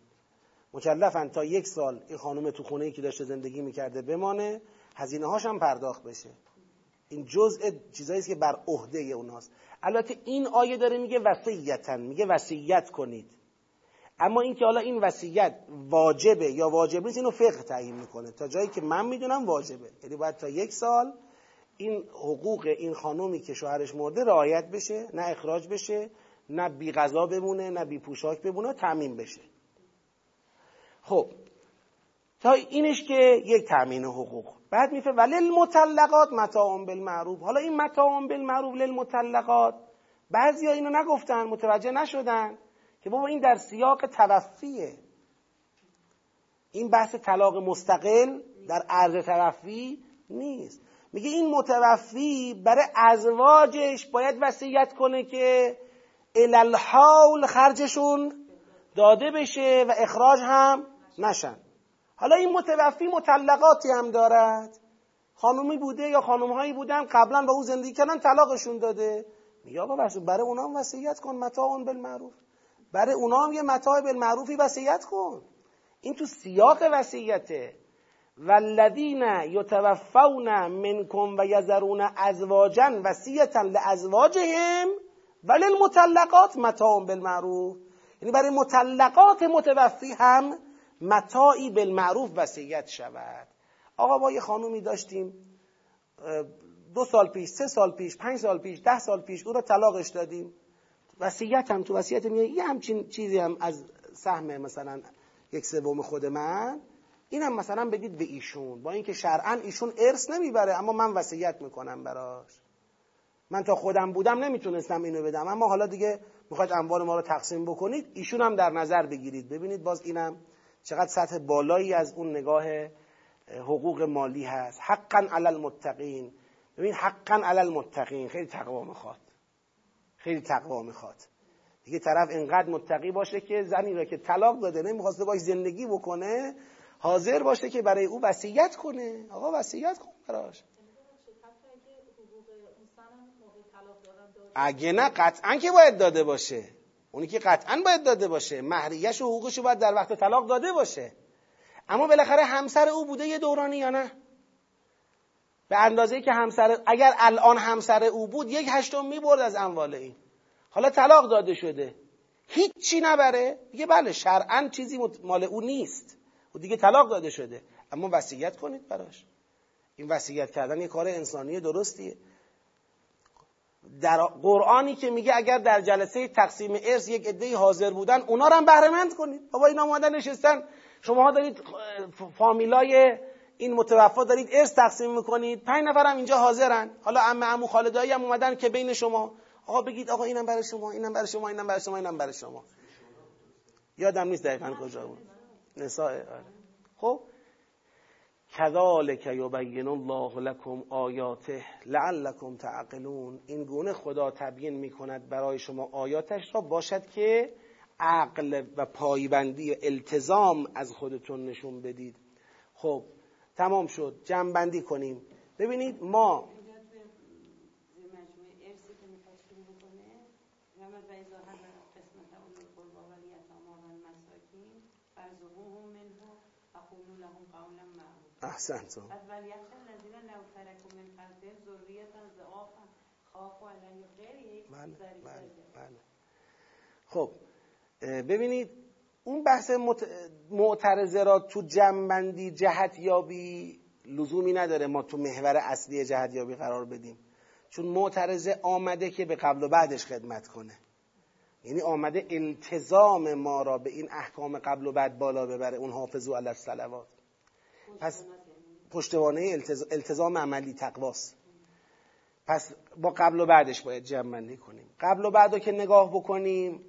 مکلفن تا یک سال این خانم تو خونه ای که داشته زندگی می‌کرده بمانه هزینه هاش هم پرداخت بشه. این جزء چیزایی که بر عهده اوناست. البته این آیه داره میگه وصیتن میگه وصیت کنید. اما اینکه حالا این وصیت واجبه یا واجب نیست اینو فقه تعیین می‌کنه. تا جایی که من می‌دونم واجبه. یعنی باید تا یک سال این حقوق این خانومی که شوهرش مرده رعایت بشه نه اخراج بشه نه بی غذا بمونه نه بی پوشاک بمونه تعمین بشه. خب تا اینش که یک تامین حقوق. بعد میفه ولی المطلقات متاع بالمعروف. حالا این متاع بالمعروف للمطلقات بعضیا اینو نگفتن متوجه نشدن. که بابا این در سیاق توفیه این بحث طلاق مستقل در عرض توفی نیست. میگه این متوفی برای ازواجش باید وصیت کنه که الالحال خرجشون داده بشه و اخراج هم نشن. حالا این متوفی مطلقاتی هم دارد. خانومی بوده یا خانومهایی بودن قبلا با او زندگی کردن طلاقشون داده. میگه آقا برای اونا هم وصیت کن متاع بالمعروف. برای اونا هم یه متاع بالمعروفی وصیت کن. این تو سیاق وصیته. والذین یتوفون منکم و یذرون ازواجا وصیتا لازواجهم ولی المطلقات متاع بالمعروف. یعنی برای مطلقات متوفی هم متاعی بالمعروف وصیت شود. آقا با یه خانومی داشتیم دو سال پیش سه سال پیش پنج سال پیش ده سال پیش او را طلاقش دادیم. وصیت هم تو وصیت میگه یه همچین چیزی هم از سهم مثلا یک سوم خود من. اینم مثلا بدید به ایشون. با اینکه شرعا ایشون ارث نمی‌بره اما من وصیت می‌کنم براش. من تا خودم بودم نمی‌تونستم اینو بدم. اما حالا دیگه می‌خواید اموال ما رو تقسیم بکنید ایشون هم در نظر بگیرید. ببینید باز اینم چقدر سطح بالایی از اون نگاه حقوق مالی هست. حقا علی المتقین. ببین حقا علی المتقین. خیلی تقوا می‌خواد. خیلی تقوا می‌خواد. دیگه طرف اینقدر متقی باشه که زنی را که طلاق داده نمی‌خواسته باش زندگی بکنه حاضر باشه که برای او وصیت کنه. آقا وصیت کن براش. اگه نه قطعا که باید داده باشه. اونی که قطعا باید داده باشه. مهریش و حقوقش باید در وقت طلاق داده باشه. اما بالاخره همسر او بوده یه دورانی یا نه؟ به اندازه که همسر اگر الان همسر او بود یک هشتم می‌برد از اموال این. حالا طلاق داده شده. هیچی نبره. دیگه بله شرعا چیزی مال او نیست. و دیگه طلاق داده شده. اما وصیت کنید براش. این وصیت کردن یه کار انسانی درستیه. در قرآنی که میگه اگر در جلسه تقسیم ارث یک عده حاضر بودن اونا رو هم بهره کنید. بابا اینا اومدن نشستن. شما دارید فامیلای این متوفا دارید ارث تقسیم می‌کنید. پنج نفرم اینجا حاضرن. حالا عمه عمو خالدایی هم اومدن که بین شما. آقا بگید آقا اینم برای شما اینم برای شما اینم برای شما اینم برای شما. یادم نیست دقیقا کجا بود. نساء آره. خب؟ کذالک یبین الله لکم آیاته لعلکم تعقلون. این گونه خدا تبیین می‌کند برای شما آیاتش را. باشد که عقل و پایبندی التزام از خودتون نشون بدید. خب تمام شد. جمع بندی کنیم. ببینید ما احسنتم بله بله بله. خب ببینید اون بحث معترضه را تو جنبندی جهت یابی لزومی نداره ما تو محور اصلی جهت یابی قرار بدیم. چون معترضه آمده که به قبل و بعدش خدمت کنه. یعنی آمده التزام ما را به این احکام قبل و بعد بالا ببره اون حافظو علی الصلوات. پس پشتوانه التزام عملی تقواست. پس با قبل و بعدش باید جمع کنیم. قبل و بعد که نگاه بکنیم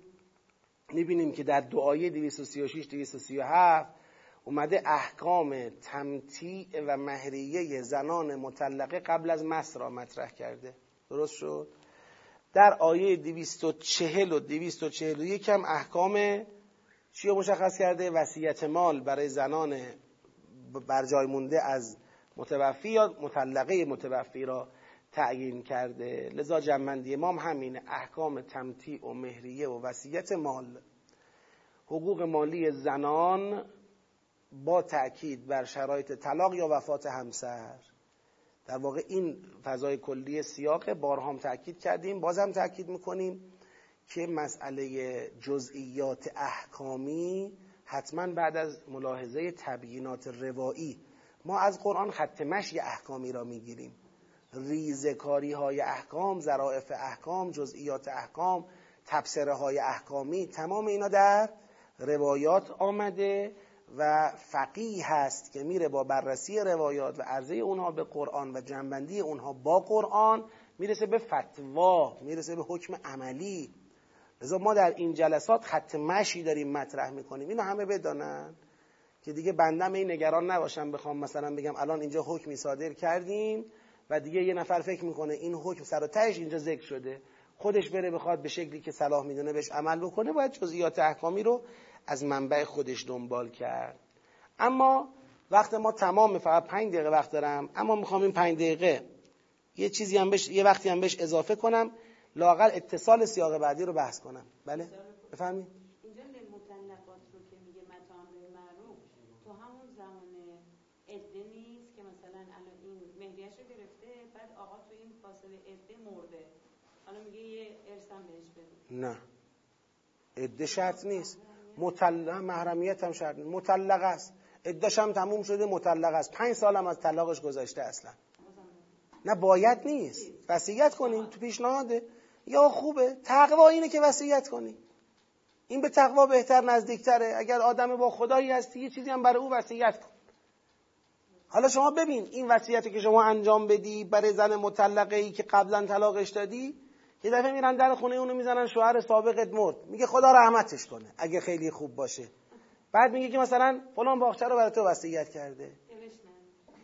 می‌بینیم که در دعای 236 237 اومده احکام تمتیع و مهریه زنان مطلقه قبل از مس را مطرح کرده. درست شد؟ در آیه 240 و 241 هم احکام چی رو مشخص کرده؟ وصیت مال برای زنان بر جای مونده از متوفی یا مطلقه متوفی را تعیین کرده. لذا جمعندی امام همین احکام تمتیع و مهریه و وصیت مال. حقوق مالی زنان با تأکید بر شرایط طلاق یا وفات همسر. در واقع این فضای کلی سیاق بارها هم تأکید کردیم بازم تأکید می‌کنیم که مسئله جزئیات احکامی حتما بعد از ملاحظه تبیینات روایی ما از قرآن خط مشی احکامی را می‌گیریم. ریزکاری های احکام ظرائف احکام جزئیات احکام تبصره های احکامی تمام اینا در روایات آمده و فقیه هست که میره با بررسی روایات و عرضه اونها به قرآن و جنبندی اونها با قرآن می‌رسه به فتوا می‌رسه به حکم عملی. لذا ما در این جلسات خط مشی داریم مطرح می‌کنیم. اینو همه بدانن که دیگه بندم این نگران نباشم بخوام مثلا بگم الان اینجا حکمی صادر کردیم. و دیگه یه نفر فکر می‌کنه این حکم سر و تهش اینجا ذکر شده خودش بره بخواد به شکلی که صلاح می‌دونه بهش عمل بکنه باید جزئیات احکامی رو از منبع خودش دنبال کرد. اما وقت ما تمام فقط پنج دقیقه وقت دارم اما می‌خوام این پنج دقیقه یه چیزی هم بهش یه وقتی هم بهش اضافه کنم لاقل اتصال سیاق بعدی رو بحث کنم. بله؟ بفهمید اینجا مطلقات رو که میگه متاع معروف تو همون زمان عده نیست که مثلا الان این مهریش رو گرفته بعد آقا تو این فاصله عده مرده. حالا میگه یه ارسم بهش بده. نه. عده شرط نیست. مطلق محرمیت هم شرط نیست. مطلق است. عدهش هم تموم شده مطلق است. پنج سالم از طلاقش گذشته اصلا. نه باید نیست. وصیت کنیم تو پیشنهاده. یا خوبه. تقوا اینه که وصیت کنی این به تقوا بهتر نزدیکتره. اگر آدم با خدایی هستی یه چیزی هم برای او وصیت کن. حالا شما ببین این وصیتی که شما انجام بدی برای زن مطلقه ای که قبلا طلاقش دادی یه دفعه میرن در خونه اونو می‌زنن شوهر سابقت مرد. میگه خدا رحمتش کنه اگه خیلی خوب باشه. بعد میگه که مثلا فلان باغچه رو برای تو وصیت کرده.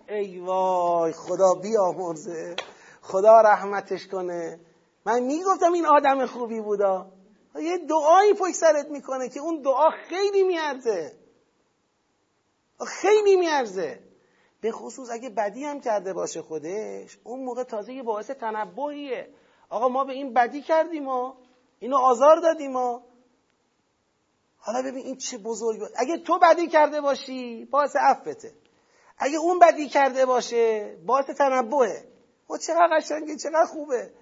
ای وای خدا بیامرزه. خدا رحمتش کنه. من می‌گفتم این آدم خوبی بودا. یه دعایی پشت سرت می‌کنه که اون دعا خیلی میارزه. خیلی میارزه. به خصوص اگه بدی هم کرده باشه خودش اون موقع تازه یه باعث تنبهیه. آقا ما به این بدی کردیم ما اینو آزار دادیم ما حالا ببین این چه بزرگ اگه تو بدی کرده باشی باعث عفته اگه اون بدی کرده باشه باعث تنبهه. و چقدر قشنگه چقدر خوبه.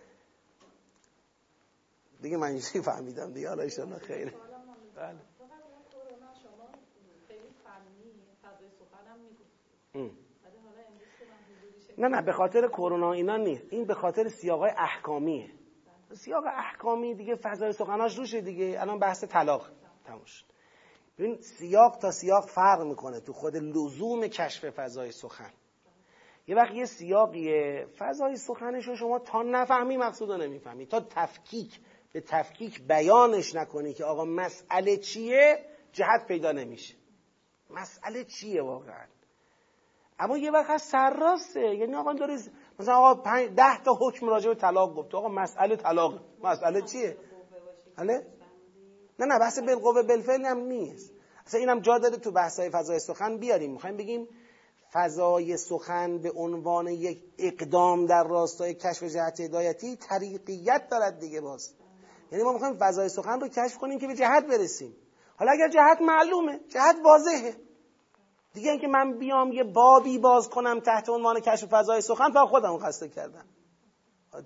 دیگه من اینجوری فهمیدم دیگه حالا ایشالا خیره بله. نه نه به خاطر کرونا اینا نیست. این به خاطر سیاقای احکامیه سیاق احکامی دیگه فضای سخناش روشه دیگه. الان بحث طلاق تموم شد. ببین سیاق تا سیاق فرق می‌کنه تو خود لزوم کشف فضای سخن. یه وقت یه سیاقیه. فضای سخنش رو شما تا نفهمی مقصود رو نمی‌فهمی. تا تفکیک به تفکیک بیانش نکنی که آقا مسئله چیه جهت پیدا نمیشه. مسئله چیه واقعا؟ اما یه وقت سرراسته. یعنی آقا داره مثلا آقا ده تا حکم راجع به طلاق گفت. آقا مسئله طلاق. مسئله چیه؟ بله؟ نه نه بحث بالقوه بالفعل هم نیست. اصلا اینم جا داره تو بحثای فضای سخن بیاریم. می‌خوایم بگیم فضای سخن به عنوان یک اقدام در راستای کشف جهت هدایتی طریقیت دارد دیگه باز. یعنی ما می‌خوایم فضای سخن رو کشف کنیم که به جهت برسیم. حالا اگر جهت معلومه جهت واضحه. دیگه اینکه من بیام یه بابی باز کنم تحت عنوان کشف فضای سخن فقط خودم خسته کردم.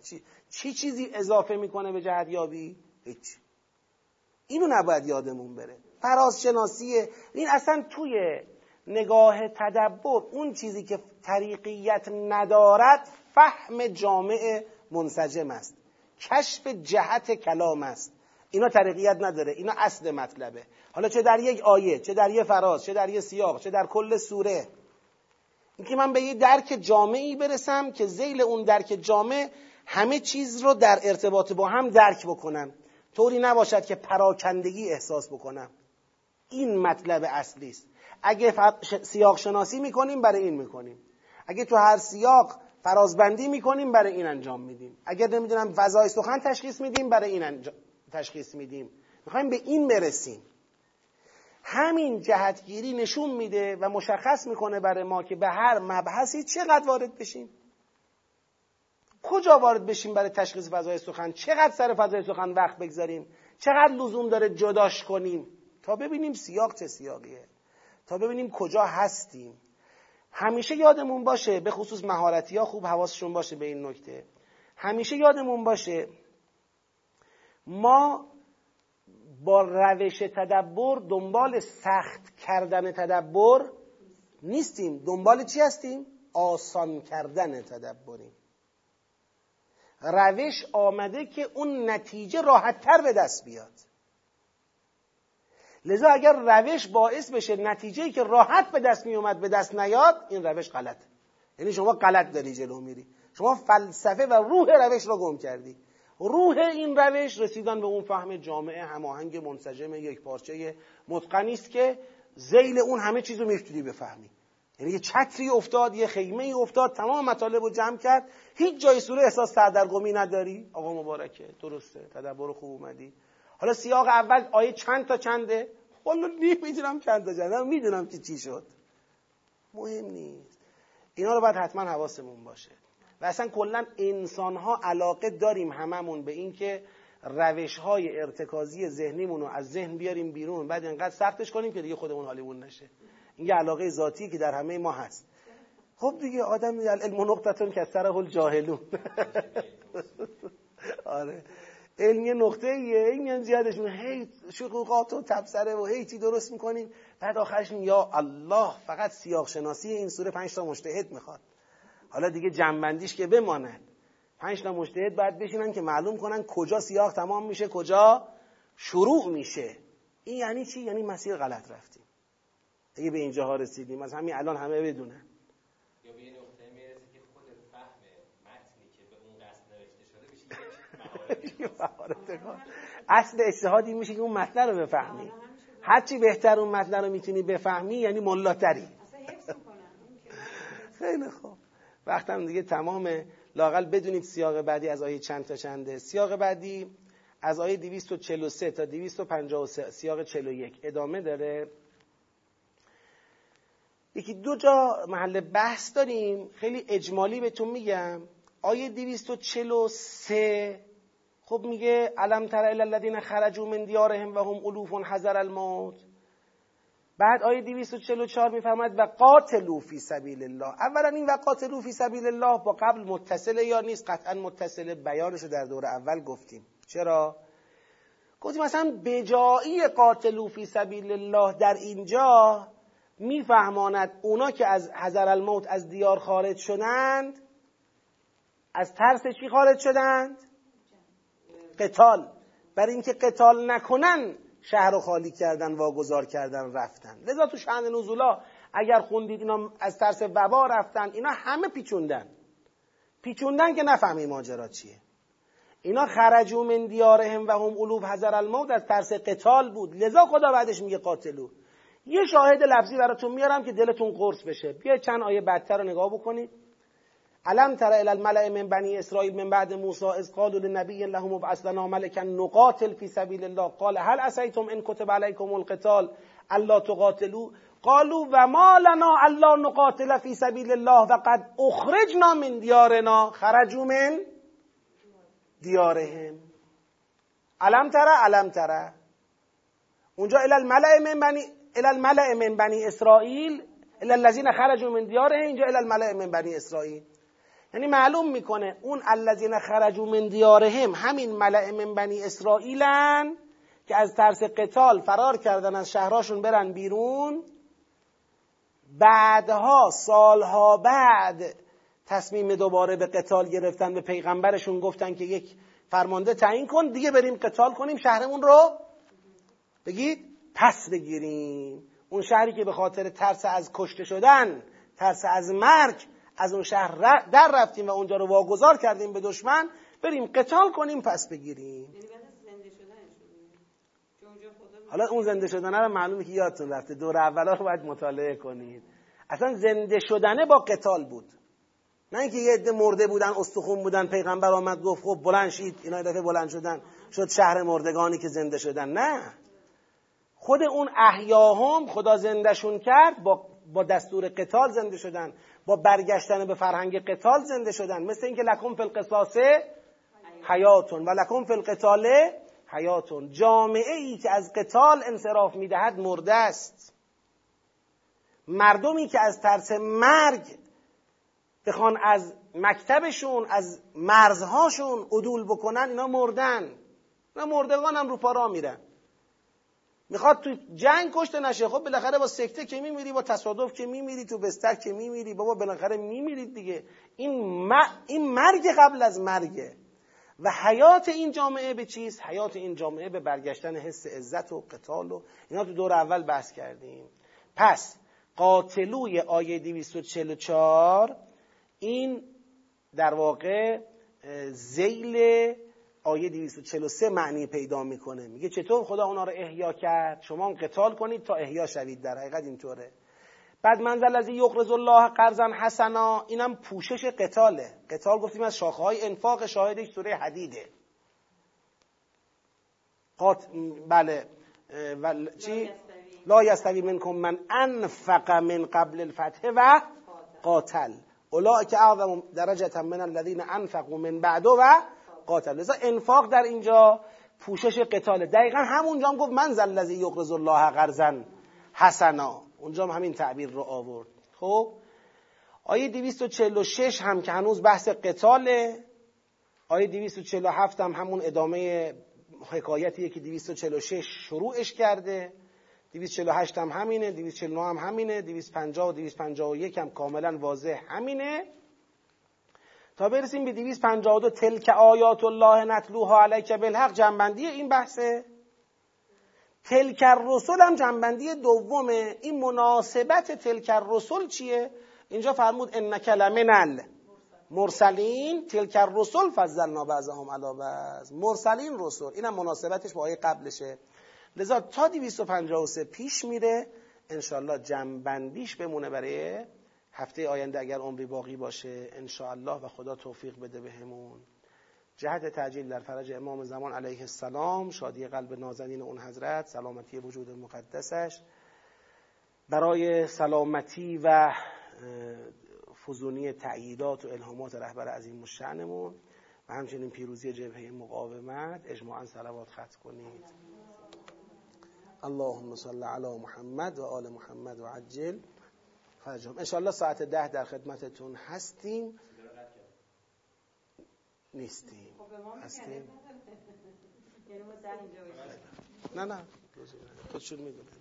چی, چی چیزی اضافه می‌کنه به جهت یابی هیچ. اینو نباید یادمون بره. فراز شناسیه این اصلا توی نگاه تدبر اون چیزی که طریقیت ندارد فهم جامع منسجم است. کشف جهت کلام است. اینا طریقیت نداره اینا اصل مطلبه. حالا چه در یک آیه چه در یک فراز چه در یک سیاق چه در کل سوره. اینکه من به یه درک جامعی برسم که زیل اون درک جامع همه چیز رو در ارتباط با هم درک بکنم. طوری نباشد که پراکندگی احساس بکنم. این مطلب اصلی است. اگه سیاق شناسی می‌کنیم برای این می‌کنیم. اگه تو هر سیاق فرازبندی می‌کنیم برای این انجام میدیم. اگر نمی‌دونم فضای سخن تشخیص میدیم برای این انجام تشخیص میدیم. می‌خوایم به این برسیم. همین جهتگیری نشون میده و مشخص می‌کنه برای ما که به هر مبحثی چقدر وارد بشیم. کجا وارد بشیم برای تشخیص فضای سخن؟ چقدر سر فضای سخن وقت بگذاریم؟ چقدر لزوم داره جداش کنیم؟ تا ببینیم سیاق چه سیاقیه. تا ببینیم کجا هستیم. همیشه یادمون باشه به خصوص مهارتی ها خوب حواسشون باشه به این نکته. همیشه یادمون باشه ما با روش تدبر دنبال سخت کردن تدبر نیستیم. دنبال چی هستیم؟ آسان کردن تدبریم. روش آمده که اون نتیجه راحت تر به دست بیاد. لذا اگر روش باعث بشه نتیجه که راحت به دست می اومد به دست نیاد این روش غلط یعنی شما غلط داری جلو میری. شما فلسفه و روح روش را گم کردی. روح این روش رسیدن به اون فهم جامعه هماهنگ منسجم یک پارچه متقنی است که زیل اون همه چیزو می‌تونی بفهمی. یعنی یه چتری افتاد یه خیمه ای افتاد تمام مطالب رو جمع کرد. هیچ جای سوره احساس سردرگمی نداری. آقا مبارکه درسته تدبر خوب اومدی. حالا سیاق اول آیه چند تا چنده؟ والا می‌دونم چند تا چنده می‌دونم که چی شد. مهم نیست. اینا رو باید حتما حواسمون باشه. و اصلا کلا انسان ها علاقه داریم هممون به اینکه روش های ارتکازی ذهنیمون رو از ذهن بیاریم بیرون. بعد اینقدر سختش کنیم که دیگه خودمون حالیمون نشه. این یه علاقه ذاتی که در همه ما هست. خب دیگه آدم علم نقطتون که سره جاهلون آره. علم یه نقطه ایه. این زیادش هی شقوقات و تبصره و هی چی درست می‌کنیم. بعد آخرش یا الله فقط سیاق شناسی این سوره پنج تا مجتهد می‌خواد. حالا دیگه جنبندیش که بماند پنج تا مجتهد باید بشینن که معلوم کنن کجا سیاق تمام میشه کجا شروع میشه. این یعنی چی؟ یعنی مسیر غلط رفتیم. اگه به اینجاها رسیدیم از همین الان همه بدونن. یا به نقطه که خود فهم متنی که به اون قصد نوشته شده اصل اجتهادی میشه که اون متن رو بفهمی. هرچی بهتر اون متن رو می‌تونی بفهمی یعنی ملاتری. خیلی خوب. وقتم دیگه تمام لاقل بدونید سیاق بعدی از آیه چند تا چنده. سیاق بعدی از آیه 243 تا 253 سیاق 41 ادامه داره. یکی دو جا محل بحث داریم. خیلی اجمالی بهتون میگم. آیه 243 خب میگه علم تر الذین خرجوا من دیارهم و هم الوف حذر الموت. بعد آیه 244 میفرماید و قاتلو فی سبیل الله. اولا این و قاتلو فی سبیل الله با قبل متصله یا نیست؟ قطعا متصله بیانش در دور اول گفتیم. چرا؟ گفتیم مثلا بجایی قاتلو فی سبیل الله در اینجا میفهماند اونا که از حذر الموت از دیار خارج شدند از ترس چی خارج شدند؟ قتال. برای اینکه قتال نکنن شهر رو خالی کردن واگذار کردن رفتن. لذا تو شهن نزولا اگر خوندید اینا از ترس وبا رفتن اینا همه پیچوندن. پیچوندن که نفهمی ماجرا چیه. اینا خرجو من دیارهم و هم علوب حذر الموت از ترس قتال بود. لذا خدا بعدش میگه قاتلو. یه شاهد لفظی براتون میارم که دلتون قرص بشه. بیا چند آیه بدتر رو نگاه بکنید. علم تر الى الملأ من بنی اسرائیل من بعد موسی اذ قالوا للنبي له مبعث لنا ملكا نقاتل في سبيل الله. قال هل اسيتم ان كتب عليكم القتال الا تقاتلوا؟ قالوا وما لنا الا نقاتل في سبيل الله وقد اخرجنا من ديارنا. خرجوا من ديارهم. علم ترى علم ترى اونجا الى الملأ من بني الى الملأ من بني اسرائیل الى الذين خرجوا من ديارهم اینجا الى الملأ من بني اسرائیل یعنی معلوم می‌کنه اون الذین خرجوا من دیارهم همین ملع من بنی اسرائیلن که از ترس قتال فرار کردن از شهراشون برن بیرون. بعدها سالها بعد تصمیم دوباره به قتال گرفتن به پیغمبرشون گفتن که یک فرمانده تعیین کن دیگه بریم قتال کنیم شهرمون رو بگید پس بگیریم. اون شهری که به خاطر ترس از کشته شدن ترس از مرگ از اون شهر در رفتیم و اونجا رو واگذار کردیم به دشمن بریم قتال کنیم پس بگیریم. یعنی حالا اون زنده شدنه رو معلومه که یادتون رفته. دور اولا رو باید مطالعه کنید. اصلا زنده شدنه با قتال بود. نه اینکه یه عده مرده بودن استخون بودن پیغمبر آمد گفت خب بلند شید. اینا دفعه بلند شدن. شد شهر مردگانی که زنده شدن. نه. خود اون احیاهم خدا زندهشون کرد با با دستور قتال زنده شدن. با برگشتن به فرهنگ قتال زنده شدن. مثل اینکه لکم فی القصاص حیاتون و لکم فی القتال حیاتون. جامعه ای که از قتال انصراف می‌دهد مرده است. مردمی که از ترس مرگ بخوان از مکتبشون از مرزهاشون عدول بکنن اینا مردن. اینا مردگان هم رو پارا میرن. می‌خواد تو جنگ کشته نشه. خب بالاخره با سکته که میمیری با تصادف که میمیری تو بستر که میمیری. بابا بالاخره میمیرید دیگه. این, این مرگ قبل از مرگه. و حیات این جامعه به چیست؟ حیات این جامعه به برگشتن حس عزت و قتال و اینا تو دور اول بحث کردیم. پس قاتلوی آیه 244 این در واقع زیل آیه 243 معنی پیدا می‌کنه. میگه چطور خدا اونا رو احیا کرد؟ شما قتال کنید تا احیا شوید در حقیقت اینطوره. بعد منزل از یقرض الله قرضا حسنا اینم پوشش قتاله. قتال گفتیم از شاخه های انفاق شاهدش سوره حدیده. قات... بله. و... چی؟ لا یستوی. منکم من انفق من قبل الفتح و قاتل. که اعظم درجه من الذین انفقوا من بعد و قاتل. لذا انفاق در اینجا پوشش قتاله. دقیقا همونجا هم گفت من ذا الذی الله قرضا حسنا. اونجا هم همین تعبیر رو آورد. خب؟ آیه 246 هم که هنوز بحث قتاله. آیه 247 هم همون ادامه حکایتیه که 246 شروعش کرده. 248 هم همینه. 249 هم همینه. 250 و 251 هم کاملا واضح همینه. تا برسیم به 252 تلک آیات الله نتلوها علیک بالحق جنبندی این بحثه. تلک الرسل هم جنبندی دومه. این مناسبت تلک الرسل چیه؟ اینجا فرمود انک لمن مرسلین. تلک الرسل فضلنا بعضهم علی بعض. مرسلین رسل. اینم مناسبتش با آیه قبلشه. لذا تا 253 پیش میره. انشالله جنبندیش بمونه برای هفته آینده اگر عمری باقی باشه انشاءالله و خدا توفیق بده بهمون. جهت تعجیل در فرج امام زمان علیه السلام شادی قلب نازنین اون حضرت سلامتی وجود مقدسش. برای سلامتی و فزونی تعییدات و الهامات رهبر عظیم الشأنمون و همچنین پیروزی جبهه مقاومت اجماعا صلوات خط کنید. اللهم صل علی محمد و آل محمد و عجل. فرجهم انشاءالله ساعت ده در خدمتتون هستیم. نیستیم. خب، هستیم. یعنی نه نه. خودشون می‌دونن.